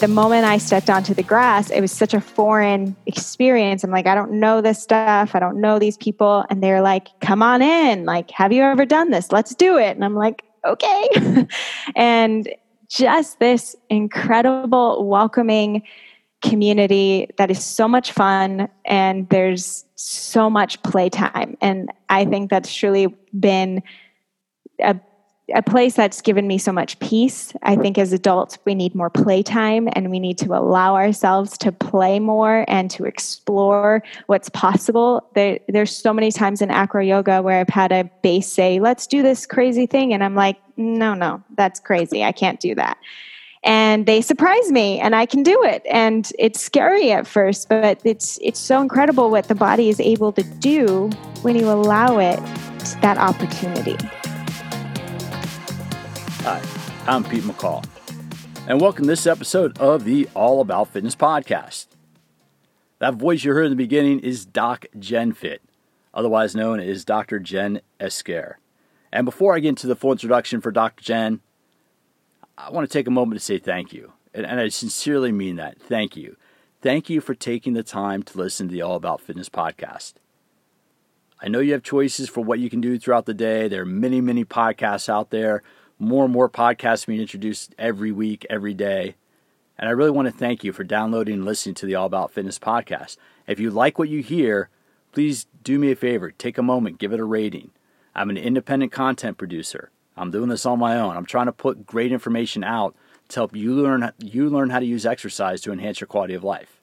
the moment I stepped onto the grass, it was such a foreign experience. I'm like, I don't know this stuff. I don't know these people. And they're like, come on in. Like, have you ever done this? Let's do it. And I'm like, okay. and just this incredible, welcoming community that is so much fun and there's so much playtime. And I think that's truly been a a place that's given me so much peace. I think as adults, we need more playtime and we need to allow ourselves to play more and to explore what's possible. There, there's so many times in acro yoga where I've had a base say, let's do this crazy thing. And I'm like, no, no, that's crazy. I can't do that. And they surprise me and I can do it. And it's scary at first, but it's it's so incredible what the body is able to do when you allow it that opportunity. Hi, I'm Pete McCall, and welcome to this episode of the All About Fitness podcast. That voice you heard in the beginning is Doc Jen Fit, otherwise known as Dr. Jen Esquer. And before I get into the full introduction for Dr. Jen, I want to take a moment to say thank you. And I sincerely mean that. Thank you. Thank you for taking the time to listen to the All About Fitness podcast. I know you have choices for what you can do throughout the day. There are many, many podcasts out there more and more podcasts being introduced every week, every day. And I really want to thank you for downloading and listening to the All About Fitness podcast. If you like what you hear, please do me a favor, take a moment, give it a rating. I'm an independent content producer. I'm doing this on my own. I'm trying to put great information out to help you learn you learn how to use exercise to enhance your quality of life.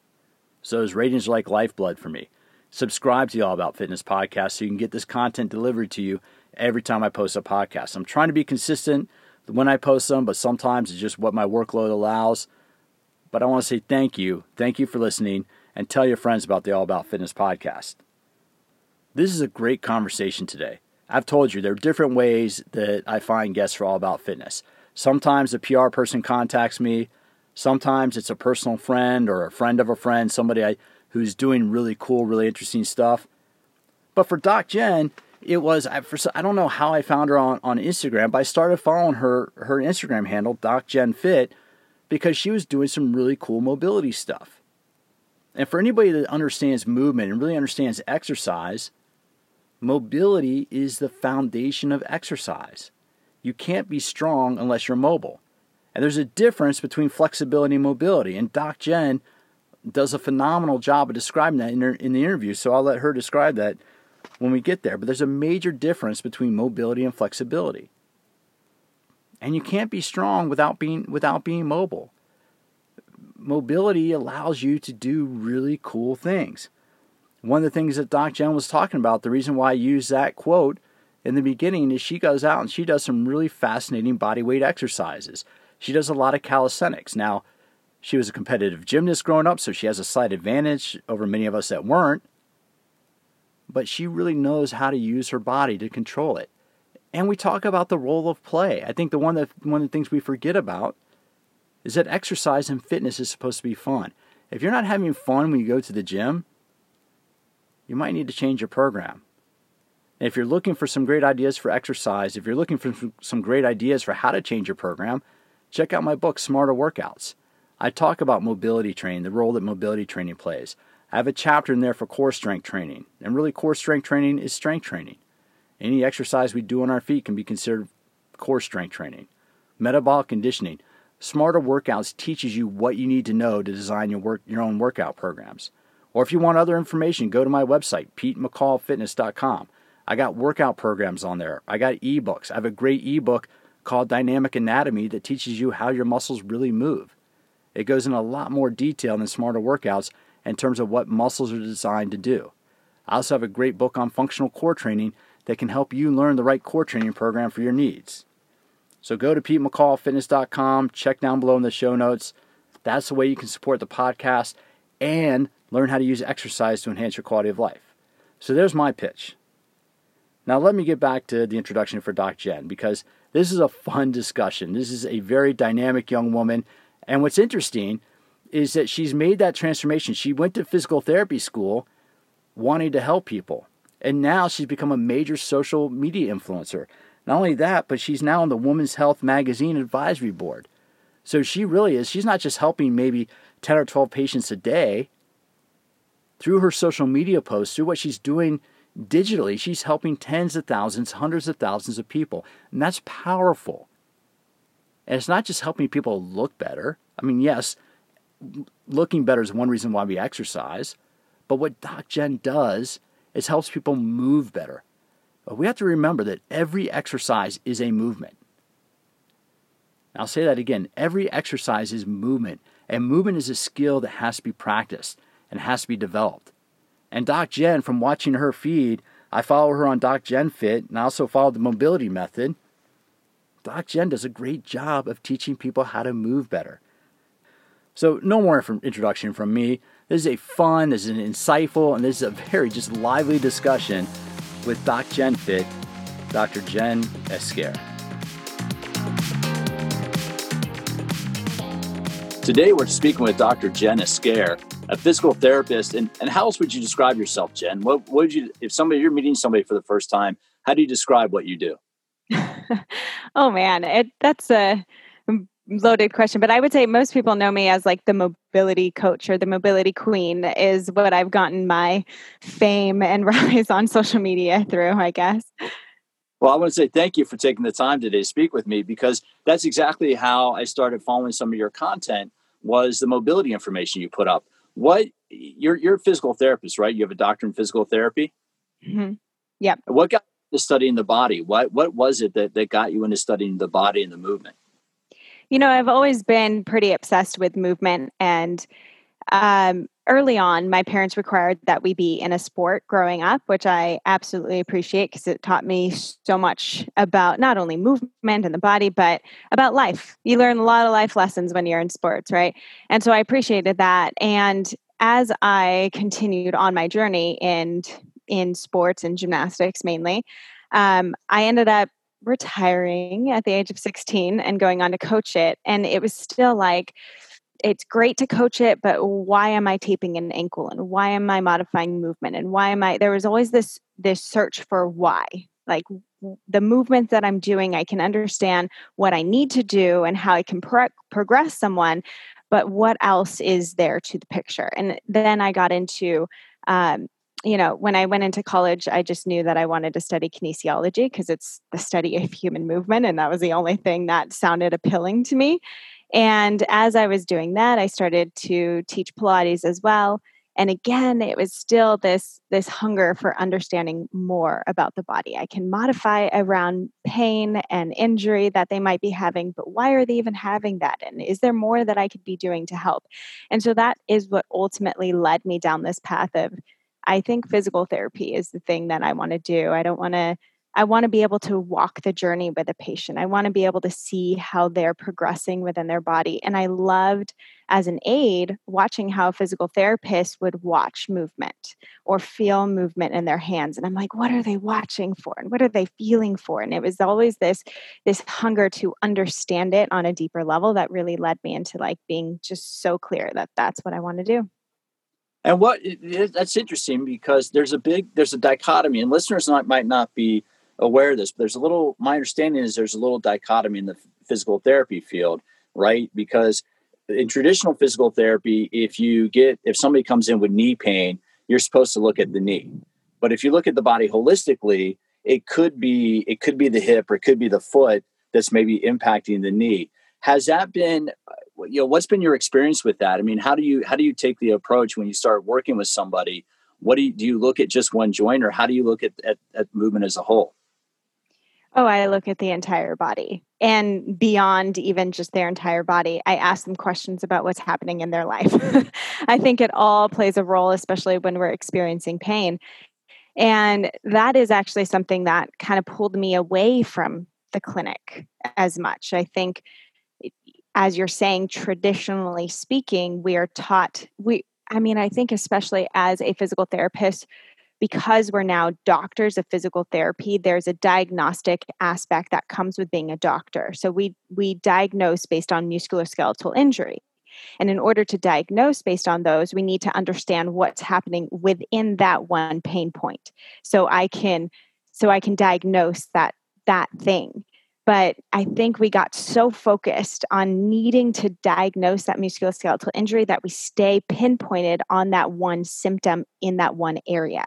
So those ratings are like lifeblood for me. Subscribe to the All About Fitness podcast so you can get this content delivered to you every time I post a podcast. I'm trying to be consistent when I post them, but sometimes it's just what my workload allows. But I want to say thank you. Thank you for listening and tell your friends about the All About Fitness podcast. This is a great conversation today. I've told you there are different ways that I find guests for All About Fitness. Sometimes a PR person contacts me. Sometimes it's a personal friend or a friend of a friend, somebody I, who's doing really cool, really interesting stuff. But for Doc Jen, it was I, for, I don't know how I found her on, on Instagram, but I started following her her Instagram handle Doc Jen Fit because she was doing some really cool mobility stuff. And for anybody that understands movement and really understands exercise, mobility is the foundation of exercise. You can't be strong unless you're mobile. And there's a difference between flexibility and mobility. And Doc Jen does a phenomenal job of describing that in, her, in the interview. So I'll let her describe that when we get there. But there's a major difference between mobility and flexibility. And you can't be strong without being without being mobile. Mobility allows you to do really cool things. One of the things that Doc Jen was talking about, the reason why I use that quote in the beginning is she goes out and she does some really fascinating body weight exercises. She does a lot of calisthenics. Now, she was a competitive gymnast growing up, so she has a slight advantage over many of us that weren't but she really knows how to use her body to control it. And we talk about the role of play. I think the one that one of the things we forget about is that exercise and fitness is supposed to be fun. If you're not having fun when you go to the gym, you might need to change your program. And if you're looking for some great ideas for exercise, if you're looking for some great ideas for how to change your program, check out my book, Smarter Workouts. I talk about mobility training, the role that mobility training plays. I have a chapter in there for core strength training. And really, core strength training is strength training. Any exercise we do on our feet can be considered core strength training. Metabolic conditioning. Smarter Workouts teaches you what you need to know to design your, work, your own workout programs. Or if you want other information, go to my website, PeteMcCallFitness.com. I got workout programs on there. I got ebooks. I have a great ebook called Dynamic Anatomy that teaches you how your muscles really move. It goes in a lot more detail than Smarter Workouts in terms of what muscles are designed to do. I also have a great book on functional core training that can help you learn the right core training program for your needs. So go to PeteMcCallFitness.com, check down below in the show notes. That's the way you can support the podcast and learn how to use exercise to enhance your quality of life. So there's my pitch. Now let me get back to the introduction for Doc Jen because this is a fun discussion. This is a very dynamic young woman. And what's interesting is that she's made that transformation. She went to physical therapy school wanting to help people. And now she's become a major social media influencer. Not only that, but she's now on the Women's Health Magazine Advisory Board. So she really is, she's not just helping maybe 10 or 12 patients a day. Through her social media posts, through what she's doing digitally, she's helping tens of thousands, hundreds of thousands of people. And that's powerful. And it's not just helping people look better. I mean, yes, looking better is one reason why we exercise. But what Doc Jen does is helps people move better. But we have to remember that every exercise is a movement. I'll say that again. Every exercise is movement, and movement is a skill that has to be practiced and has to be developed. And Doc Jen, from watching her feed, I follow her on Doc Jen Fit, and I also follow the mobility method. Doc Jen does a great job of teaching people how to move better. So, no more introduction from me. This is a fun, this is an insightful, and this is a very just lively discussion with Doc Jen Fit, Dr. Jen Esquer. Today we're speaking with Dr. Jen Esquer, a physical therapist. And, and how else would you describe yourself, Jen? What, what would you, if somebody, you're meeting somebody for the first time, how do you describe what you do? oh man, it, that's a loaded question, but I would say most people know me as like the mobility coach or the mobility queen is what I've gotten my fame and rise on social media through, I guess. Well, I want to say thank you for taking the time today to speak with me because that's exactly how I started following some of your content was the mobility information you put up. What you're you're a physical therapist, right? You have a doctor in physical therapy. Mm-hmm. Yep. What got you studying the body? What what was it that, that got you into studying the body and the movement? You know, I've always been pretty obsessed with movement and um, early on, my parents required that we be in a sport growing up, which I absolutely appreciate because it taught me so much about not only movement and the body, but about life. You learn a lot of life lessons when you're in sports, right? And so I appreciated that. And as I continued on my journey in in sports and gymnastics mainly, um, I ended up retiring at the age of 16 and going on to coach it. And it was still like it's great to coach it, but why am I taping an ankle and why am I modifying movement and why am I there was always this this search for why. Like the movement that I'm doing, I can understand what I need to do and how I can pro- progress someone, but what else is there to the picture? And then I got into um, you know, when I went into college, I just knew that I wanted to study kinesiology because it's the study of human movement. And that was the only thing that sounded appealing to me. And as I was doing that, I started to teach Pilates as well. And again, it was still this this hunger for understanding more about the body. I can modify around pain and injury that they might be having, but why are they even having that? And is there more that I could be doing to help? And so that is what ultimately led me down this path of I think physical therapy is the thing that I want to do. I don't want to I want to be able to walk the journey with a patient. I want to be able to see how they're progressing within their body. And I loved as an aide watching how a physical therapist would watch movement or feel movement in their hands. And I'm like, what are they watching for? And what are they feeling for? And it was always this this hunger to understand it on a deeper level that really led me into like being just so clear that that's what I want to do. And what that's interesting because there's a big there's a dichotomy, and listeners not, might not be aware of this, but there's a little, my understanding is there's a little dichotomy in the physical therapy field, right? Because in traditional physical therapy, if you get, if somebody comes in with knee pain, you're supposed to look at the knee. But if you look at the body holistically, it could be, it could be the hip or it could be the foot that's maybe impacting the knee. Has that been, you know, what's been your experience with that? I mean, how do you, how do you take the approach when you start working with somebody? What do you, do you look at just one joint or how do you look at, at, at movement as a whole? Oh, I look at the entire body and beyond even just their entire body. I ask them questions about what's happening in their life. I think it all plays a role, especially when we're experiencing pain. And that is actually something that kind of pulled me away from the clinic as much. I think, as you're saying, traditionally speaking, we are taught, we, I mean, I think especially as a physical therapist, because we're now doctors of physical therapy there's a diagnostic aspect that comes with being a doctor. So we we diagnose based on musculoskeletal injury. And in order to diagnose based on those we need to understand what's happening within that one pain point. So i can so i can diagnose that that thing but I think we got so focused on needing to diagnose that musculoskeletal injury that we stay pinpointed on that one symptom in that one area.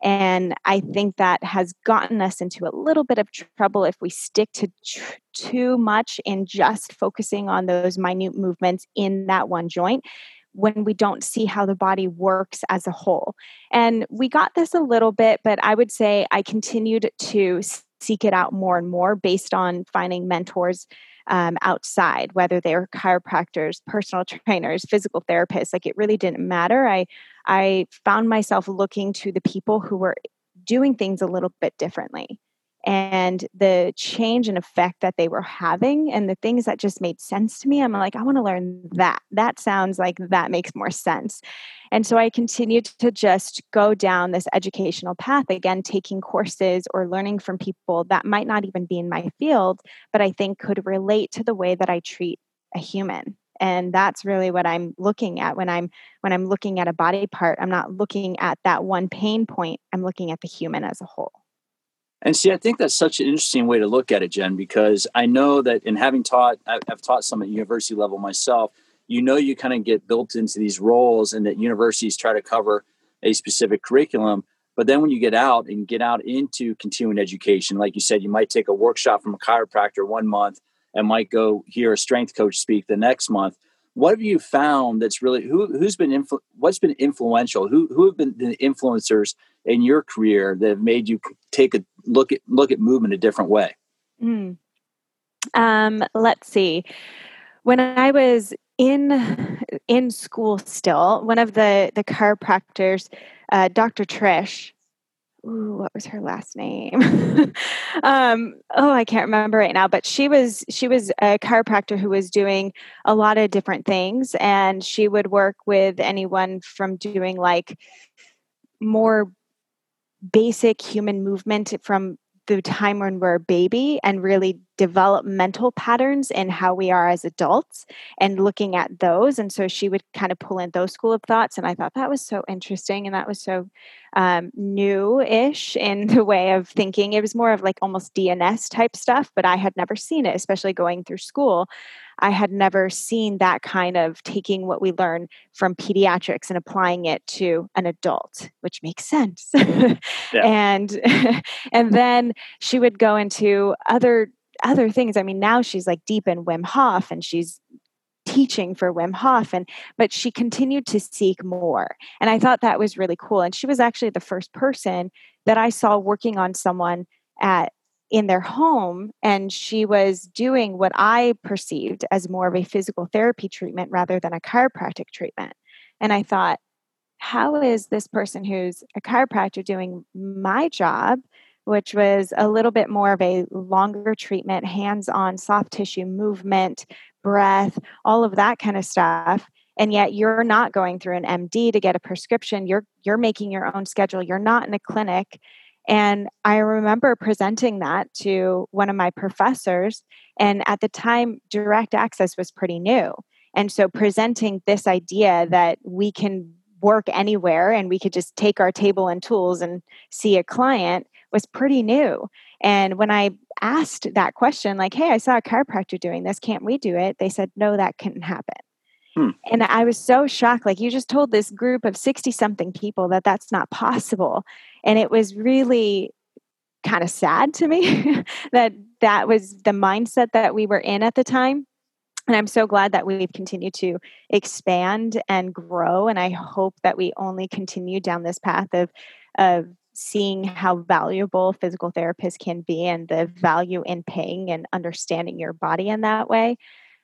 And I think that has gotten us into a little bit of trouble if we stick to tr- too much in just focusing on those minute movements in that one joint when we don't see how the body works as a whole. And we got this a little bit, but I would say I continued to seek it out more and more based on finding mentors um, outside, whether they were chiropractors, personal trainers, physical therapists. Like it really didn't matter. I I found myself looking to the people who were doing things a little bit differently and the change and effect that they were having and the things that just made sense to me i'm like i want to learn that. That sounds like that makes more sense. And so i continued to just go down this educational path again taking courses or learning from people that might not even be in my field but i think could relate to the way that i treat a human. And that's really what i'm looking at when i'm when i'm looking at a body part. I'm not looking at that one pain point. I'm looking at the human as a whole and see, I think that's such an interesting way to look at it, Jen, because I know that in having taught, I've taught some at university level myself, you know, you kind of get built into these roles and that universities try to cover a specific curriculum. But then when you get out and get out into continuing education, like you said, you might take a workshop from a chiropractor one month and might go hear a strength coach speak the next month. What have you found that's really who who's been influ- what's been influential? Who who have been the influencers in your career that have made you take a look at look at movement a different way? Mm. Um, let's see. When I was in in school, still one of the the chiropractors, uh, Dr. Trish. Ooh, what was her last name? um, oh, I can't remember right now. But she was she was a chiropractor who was doing a lot of different things, and she would work with anyone from doing like more basic human movement from the time when we're a baby and really developmental patterns in how we are as adults and looking at those. And so she would kind of pull in those school of thoughts. And I thought that was so interesting and that was so um, new ish in the way of thinking. It was more of like almost DNS type stuff, but I had never seen it, especially going through school. I had never seen that kind of taking what we learn from pediatrics and applying it to an adult, which makes sense. yeah. And and then she would go into other other things. I mean, now she's like deep in Wim Hof and she's teaching for Wim Hof and but she continued to seek more. And I thought that was really cool. And she was actually the first person that I saw working on someone at in their home and she was doing what I perceived as more of a physical therapy treatment rather than a chiropractic treatment. And I thought, how is this person who's a chiropractor doing my job, which was a little bit more of a longer treatment, hands on soft tissue movement, breath, all of that kind of stuff? and yet you're not going through an MD to get a prescription you're you're making your own schedule you're not in a clinic and I remember presenting that to one of my professors. And at the time, direct access was pretty new. And so presenting this idea that we can work anywhere and we could just take our table and tools and see a client was pretty new. And when I asked that question, like, hey, I saw a chiropractor doing this, can't we do it? They said, no, that couldn't happen. Hmm. And I was so shocked. Like, you just told this group of 60 something people that that's not possible. And it was really kind of sad to me that that was the mindset that we were in at the time. And I'm so glad that we've continued to expand and grow. And I hope that we only continue down this path of, of seeing how valuable physical therapists can be and the value in paying and understanding your body in that way.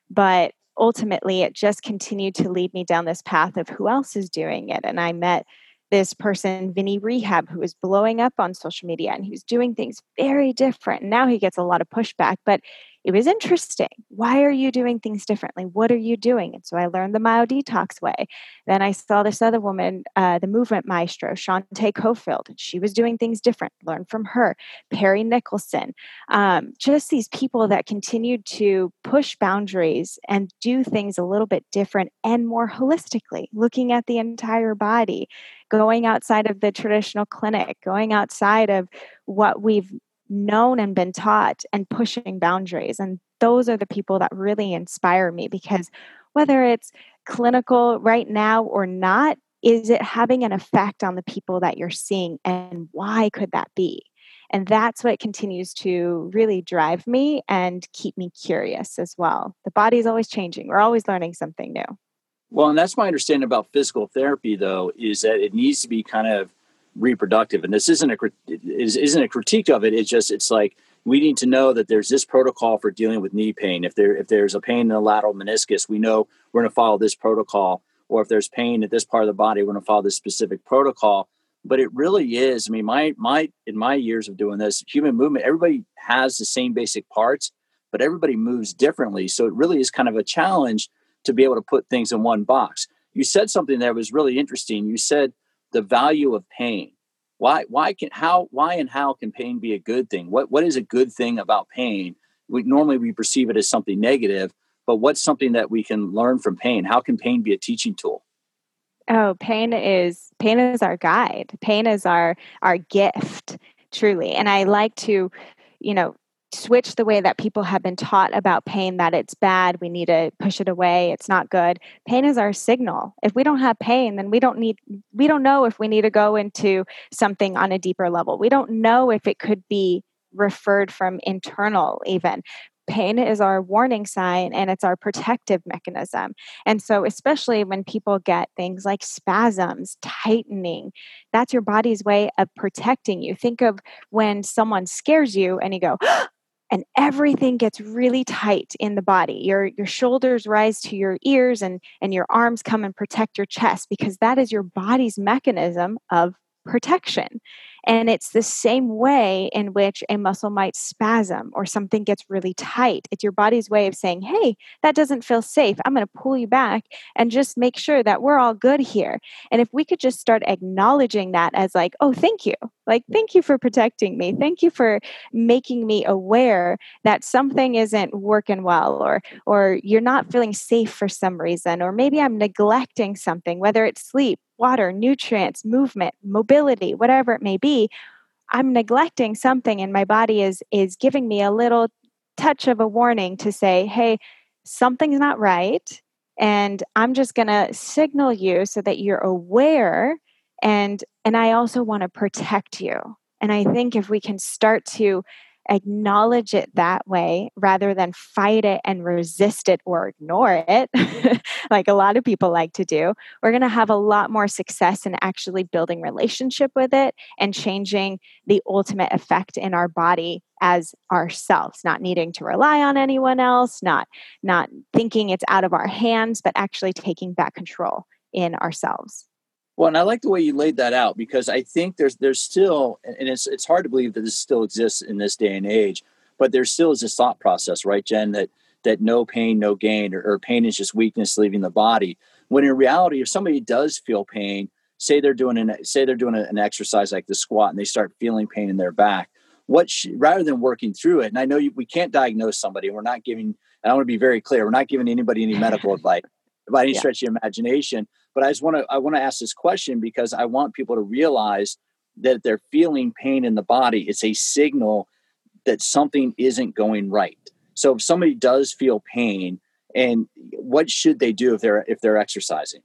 But ultimately it just continued to lead me down this path of who else is doing it and i met this person vinny rehab who was blowing up on social media and he was doing things very different now he gets a lot of pushback but it was interesting. Why are you doing things differently? What are you doing? And so I learned the Myo Detox way. Then I saw this other woman, uh, the movement maestro, Shante Cofield. She was doing things different. Learn from her. Perry Nickelston. Um, just these people that continued to push boundaries and do things a little bit different and more holistically, looking at the entire body, going outside of the traditional clinic, going outside of what we've known and been taught and pushing boundaries. And those are the people that really inspire me because whether it's clinical right now or not, is it having an effect on the people that you're seeing and why could that be? And that's what continues to really drive me and keep me curious as well. The body is always changing, we're always learning something new. Well, and that's my understanding about physical therapy, though, is that it needs to be kind of reproductive. And this isn't a isn't a critique of it. It's just it's like we need to know that there's this protocol for dealing with knee pain. If there if there's a pain in the lateral meniscus, we know we're going to follow this protocol. Or if there's pain at this part of the body, we're going to follow this specific protocol but it really is i mean my my in my years of doing this human movement everybody has the same basic parts but everybody moves differently so it really is kind of a challenge to be able to put things in one box you said something that was really interesting you said the value of pain. Why why can how why and how can pain be a good thing? What what is a good thing about pain? We normally we perceive it as something negative but what's something that we can learn from pain? How can pain be a teaching tool? Oh, pain is pain is our guide. Pain is our our gift, truly. And I like to, you know, switch the way that people have been taught about pain that it's bad, we need to push it away, it's not good. Pain is our signal. If we don't have pain, then we don't need we don't know if we need to go into something on a deeper level. We don't know if it could be referred from internal even pain is our warning sign and it's our protective mechanism. And so, especially when people get things like spasms, tightening, that's your body's way of protecting you. Think of when someone scares you and you go, oh, and everything gets really tight in the body. Your your shoulders rise to your ears and and your arms come and protect your chest because that is your body's mechanism of protection. And it's the same way in which a muscle might spasm or something gets really tight. It's your body's way of saying, hey, that doesn't feel safe. I'm going to pull you back and just make sure that we're all good here. And if we could just start acknowledging that as, like, oh, thank you. Like, thank you for protecting me. Thank you for making me aware that something isn't working well or or you're not feeling safe for some reason or maybe I'm neglecting something, whether it's sleep, water, nutrients, movement, mobility, whatever it may be, I'm neglecting something and my body is is giving me a little touch of a warning to say, "Hey, something's not right." And I'm just going to signal you so that you're aware and and I also want to protect you. And I think if we can start to acknowledge it that way rather than fight it and resist it or ignore it, like a lot of people like to do, we're going to have a lot more success in actually building relationship with it and changing the ultimate effect in our body as ourselves not needing to rely on anyone else not not thinking it's out of our hands but actually taking back control in ourselves well, and I like the way you laid that out because I think there's there's still, and it's it's hard to believe that this still exists in this day and age, but there still is this thought process, right, Jen, that that no pain, no gain, or, or pain is just weakness leaving the body. When in reality, if somebody does feel pain, say they're doing an say they're doing an exercise like the squat and they start feeling pain in their back, what sh- rather than working through it, and I know you, we can't diagnose somebody, we're not giving, and I want to be very clear, we're not giving anybody any medical advice by any yeah. stretch of imagination but I just want to I want to ask this question because I want people to realize that they're feeling pain in the body. It's a signal that something isn't going right. So if somebody does feel pain, and what should they do if they're if they're exercising?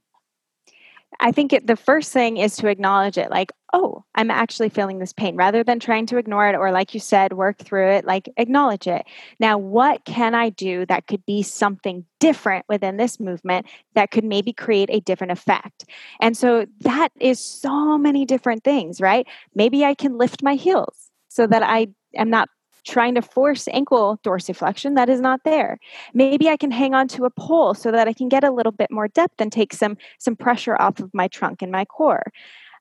I think it, the first thing is to acknowledge it like, oh, I'm actually feeling this pain rather than trying to ignore it or, like you said, work through it, like acknowledge it. Now, what can I do that could be something different within this movement that could maybe create a different effect? And so that is so many different things, right? Maybe I can lift my heels so that I am not trying to force ankle dorsiflexion that is not there. Maybe i can hang on to a pole so that i can get a little bit more depth and take some some pressure off of my trunk and my core.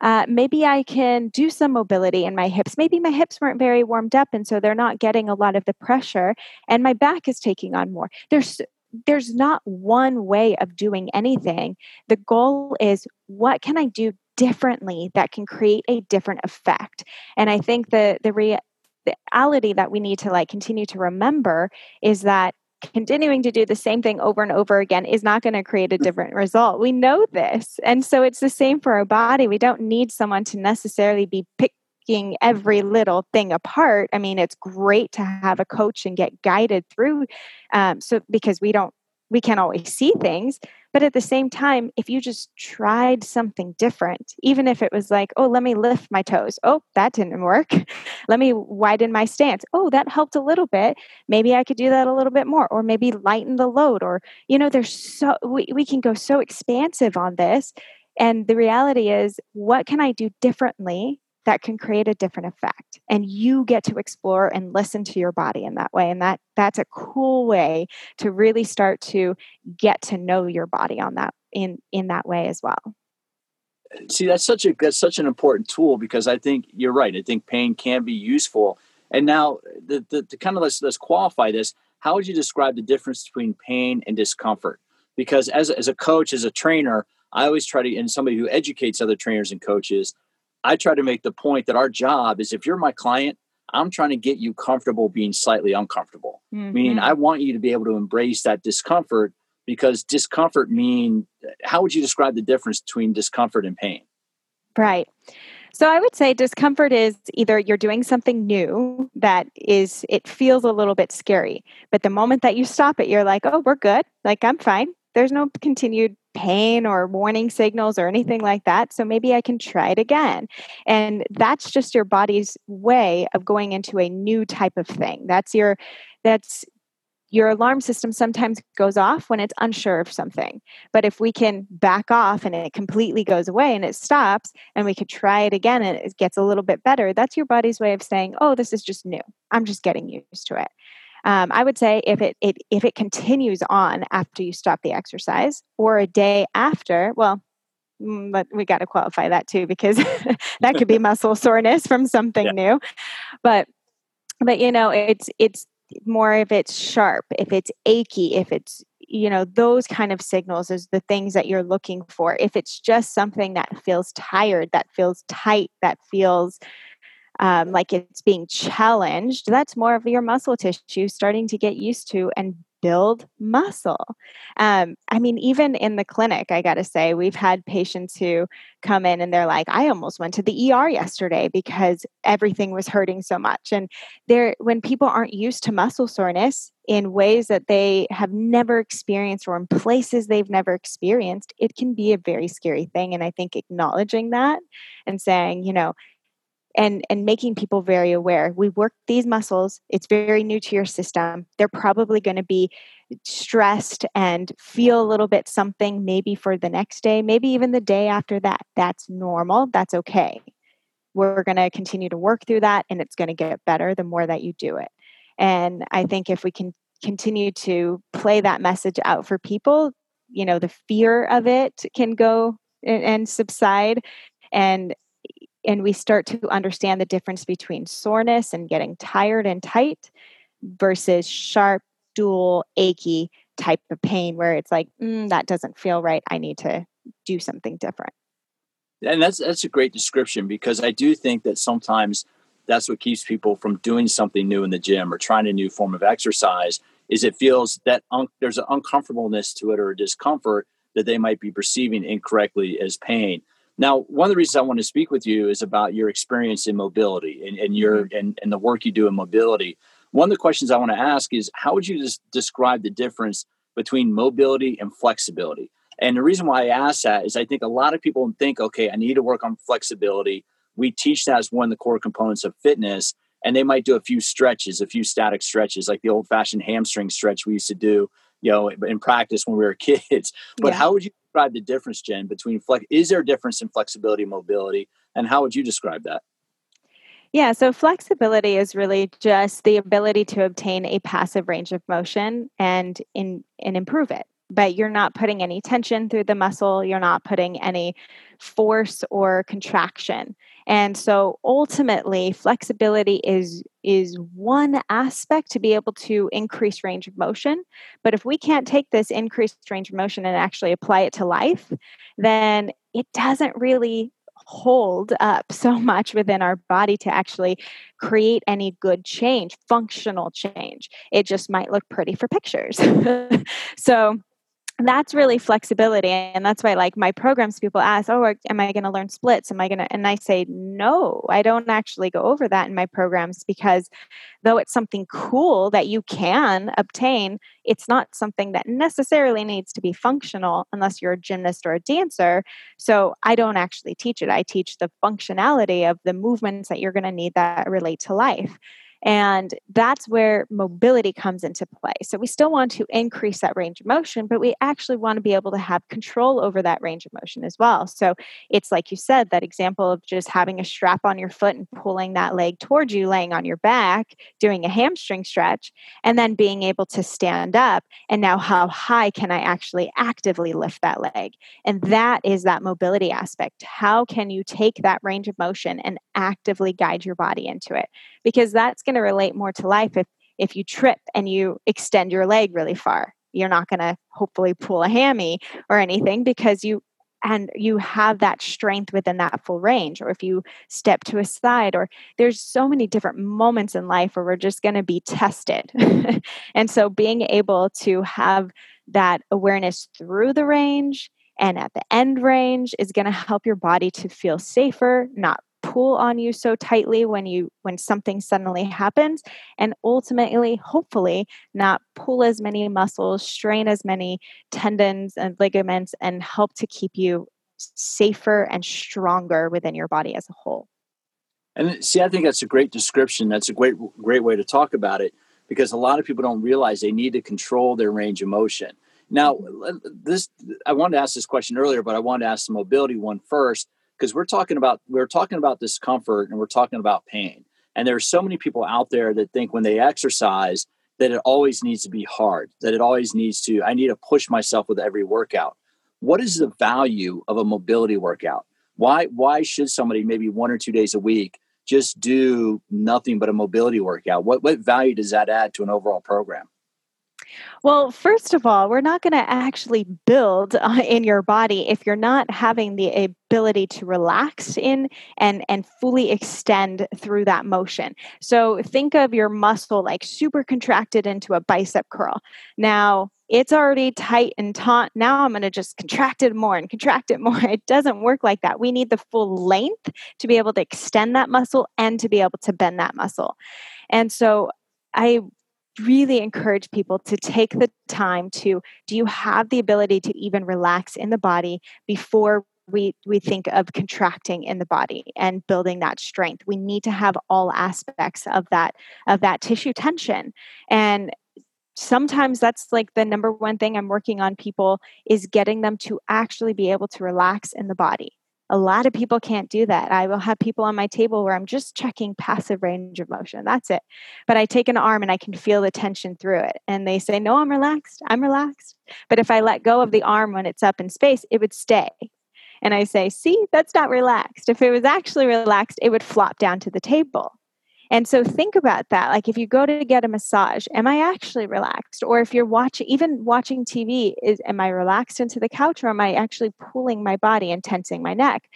Uh, maybe i can do some mobility in my hips. Maybe my hips weren't very warmed up and so they're not getting a lot of the pressure and my back is taking on more. There's there's not one way of doing anything. The goal is what can i do differently that can create a different effect? And i think the the re- the reality that we need to like continue to remember is that continuing to do the same thing over and over again is not going to create a mm. different result. We know this. And so it's the same for our body. We don't need someone to necessarily be picking every little thing apart. I mean, it's great to have a coach and get guided through. Um, so because we don't, we can't always see things, but at the same time, if you just tried something different, even if it was like, oh, let me lift my toes. Oh, that didn't work. let me widen my stance. Oh, that helped a little bit. Maybe I could do that a little bit more, or maybe lighten the load. Or, you know, there's so, we, we can go so expansive on this. And the reality is, what can I do differently that can create a different effect and you get to explore and listen to your body in that way and that that's a cool way to really start to get to know your body on that in in that way as well. See that's such a that's such an important tool because i think you're right i think pain can be useful. And now the, the, to kind of let's, let's qualify this how would you describe the difference between pain and discomfort? Because as, as a coach as a trainer i always try to and somebody who educates other trainers and coaches I try to make the point that our job is if you're my client, I'm trying to get you comfortable being slightly uncomfortable. Mm-hmm. Meaning I want you to be able to embrace that discomfort because discomfort mean how would you describe the difference between discomfort and pain? Right. So I would say discomfort is either you're doing something new that is it feels a little bit scary, but the moment that you stop it you're like, "Oh, we're good. Like I'm fine. There's no continued pain or warning signals or anything like that. So maybe I can try it again. And that's just your body's way of going into a new type of thing. That's your, that's, your alarm system sometimes goes off when it's unsure of something. But if we can back off and it completely goes away and it stops, and we could try it again and it gets a little bit better, that's your body's way of saying, oh, this is just new. I'm just getting used to it. Um, I would say if it, it if it continues on after you stop the exercise or a day after, well, mm, but we got to qualify that too because that could be muscle soreness from something yeah. new. But but you know, it's it's more if it's sharp, if it's achy, if it's you know those kind of signals is the things that you're looking for if it's just something that feels tired that feels tight that feels um, like it's being challenged, that's more of your muscle tissue starting to get used to and build muscle. Um, I mean, even in the clinic, I got to say, we've had patients who come in and they're like, I almost went to the ER yesterday because everything was hurting so much. And there, when people aren't used to muscle soreness in ways that they have never experienced or in places they've never experienced, it can be a very scary thing. And I think acknowledging that and saying, you know, and and making people very aware. We work these muscles it's very new to your system. They're probably going to be stressed and feel a little bit something maybe for the next day maybe even the day after that. That's normal that's okay. We're going to continue to work through that and it's going to get better the more that you do it. And i think if we can continue to play that message out for people you know the fear of it can go and, and subside. And and we start to understand the difference between soreness and getting tired and tight versus sharp, dual, achy type of pain where it's like, mm, that doesn't feel right. I need to do something different. And that's that's a great description because I do think that sometimes that's what keeps people from doing something new in the gym or trying a new form of exercise is it feels that un- there's an uncomfortableness to it or a discomfort that they might be perceiving incorrectly as pain. Now, one of the reasons I want to speak with you is about your experience in mobility and, and your mm-hmm. and, and the work you do in mobility. One of the questions I want to ask is how would you just describe the difference between mobility and flexibility? And the reason why I ask that is I think a lot of people think, okay, I need to work on flexibility. We teach that as one of the core components of fitness, and they might do a few stretches, a few static stretches, like the old fashioned hamstring stretch we used to do, you know, in practice when we were kids. But yeah. how would you describe the difference, Jen, between flex? Is there a difference in flexibility and mobility, and how would you describe that? Yeah, so flexibility is really just the ability to obtain a passive range of motion and in and improve it. But you're not putting any tension through the muscle, you're not putting any force or contraction. And so ultimately flexibility is is one aspect to be able to increase range of motion. But if we can't take this increased range of motion and actually apply it to life, then it doesn't really hold up so much within our body to actually create any good change, functional change. It just might look pretty for pictures. so that's really flexibility and that's why like my programs people ask oh am i going to learn splits? Am i going to and i say no i don't actually go over that in my programs because though it's something cool that you can obtain it's not something that necessarily needs to be functional unless you're a gymnast or a dancer. So i don't actually teach it. I teach the functionality of the movements that you're going to need that relate to life and that's where mobility comes into play. So we still want to increase that range of motion, but we actually want to be able to have control over that range of motion as well. So it's like you said, that example of just having a strap on your foot and pulling that leg towards you, laying on your back, doing a hamstring stretch, and then being able to stand up. And now, how high can I actually actively lift that leg? And that is that mobility aspect. How can you take that range of motion and actively guide your body into it? Because that's going to relate more to life if if you trip and you extend your leg really far. You're not going to hopefully pull a hammy or anything because you and you have that strength within that full range or if you step to a side or there's so many different moments in life where we're just going to be tested. And so being able to have that awareness through the range and at the end range is going to help your body to feel safer not pull on you so tightly when you when something suddenly happens and ultimately hopefully not pull as many muscles strain as many tendons and ligaments and help to keep you safer and stronger within your body as a whole. And uh, see i think that's a great description. That's a great great way to talk about it because a lot of people don't realize they need to control their range of motion. Now mm-hmm. this i wanted to ask this question earlier but i wanted to ask the mobility one first because we're talking about we're talking about discomfort and we're talking about pain. And there are so many people out there that think when they exercise that it always needs to be hard that it always needs to i need to push myself with every workout. What is the value of a mobility workout? Why why should somebody maybe one or two days a week just do nothing but a mobility workout? What what value does that add to an overall program well, first of all, we're not going to actually build uh, in your body if you're not having the ability to relax in and and fully extend through that motion. So think of your muscle like super contracted into a bicep curl. Now, it's already tight and taut. Now I'm going to just contract it more and contract it more. It doesn't work like that. We need the full length to be able to extend that muscle and to be able to bend that muscle. And so I really encourage people to take the time to do you have the ability to even relax in the body before we we think of contracting in the body and building that strength? We need to have all aspects of that of that tissue tension. And sometimes that's like the number one thing i'm working on people is getting them to actually be able to relax in the body a lot of people can't do that. I will have people on my table where I'm just checking passive range of motion. That's it. But I take an arm and I can feel the tension through it. And they say, No, I'm relaxed. I'm relaxed. But if I let go of the arm when it's up in space, it would stay. And I say, See, that's not relaxed. If it was actually relaxed, it would flop down to the table. And so think about that. Like if you go to get a massage, am I actually relaxed? Or if you're watching, even watching TV, is am I relaxed into the couch or am I actually pulling my body and tensing my neck?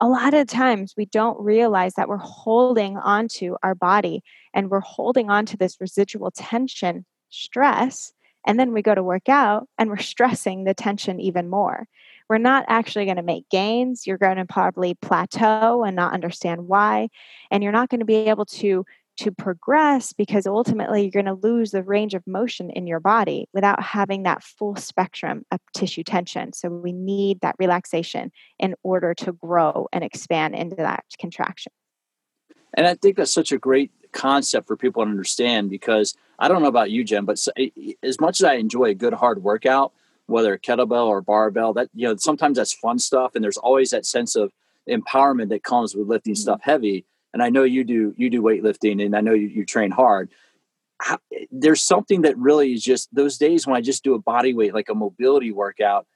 A lot of times we don't realize that we're holding onto our body and we're holding onto this residual tension, stress, and then we go to work out and we're stressing the tension even more we're not actually going to make gains. You're going to probably plateau and not understand why. And you're not going to be able to to progress because ultimately you're going to lose the range of motion in your body without having that full spectrum of tissue tension. So we need that relaxation in order to grow and expand into that contraction. And I think that's such a great concept for people to understand because I don't know about you, Jen, but eh, as much as I enjoy a good hard workout, whether kettlebell or barbell that you know sometimes that's fun stuff and there's always that sense of empowerment that comes with lifting mm-hmm. stuff heavy and i know you do you do weightlifting and i know you, you train hard How, there's something that really is just those days when i just do a body weight like a mobility workout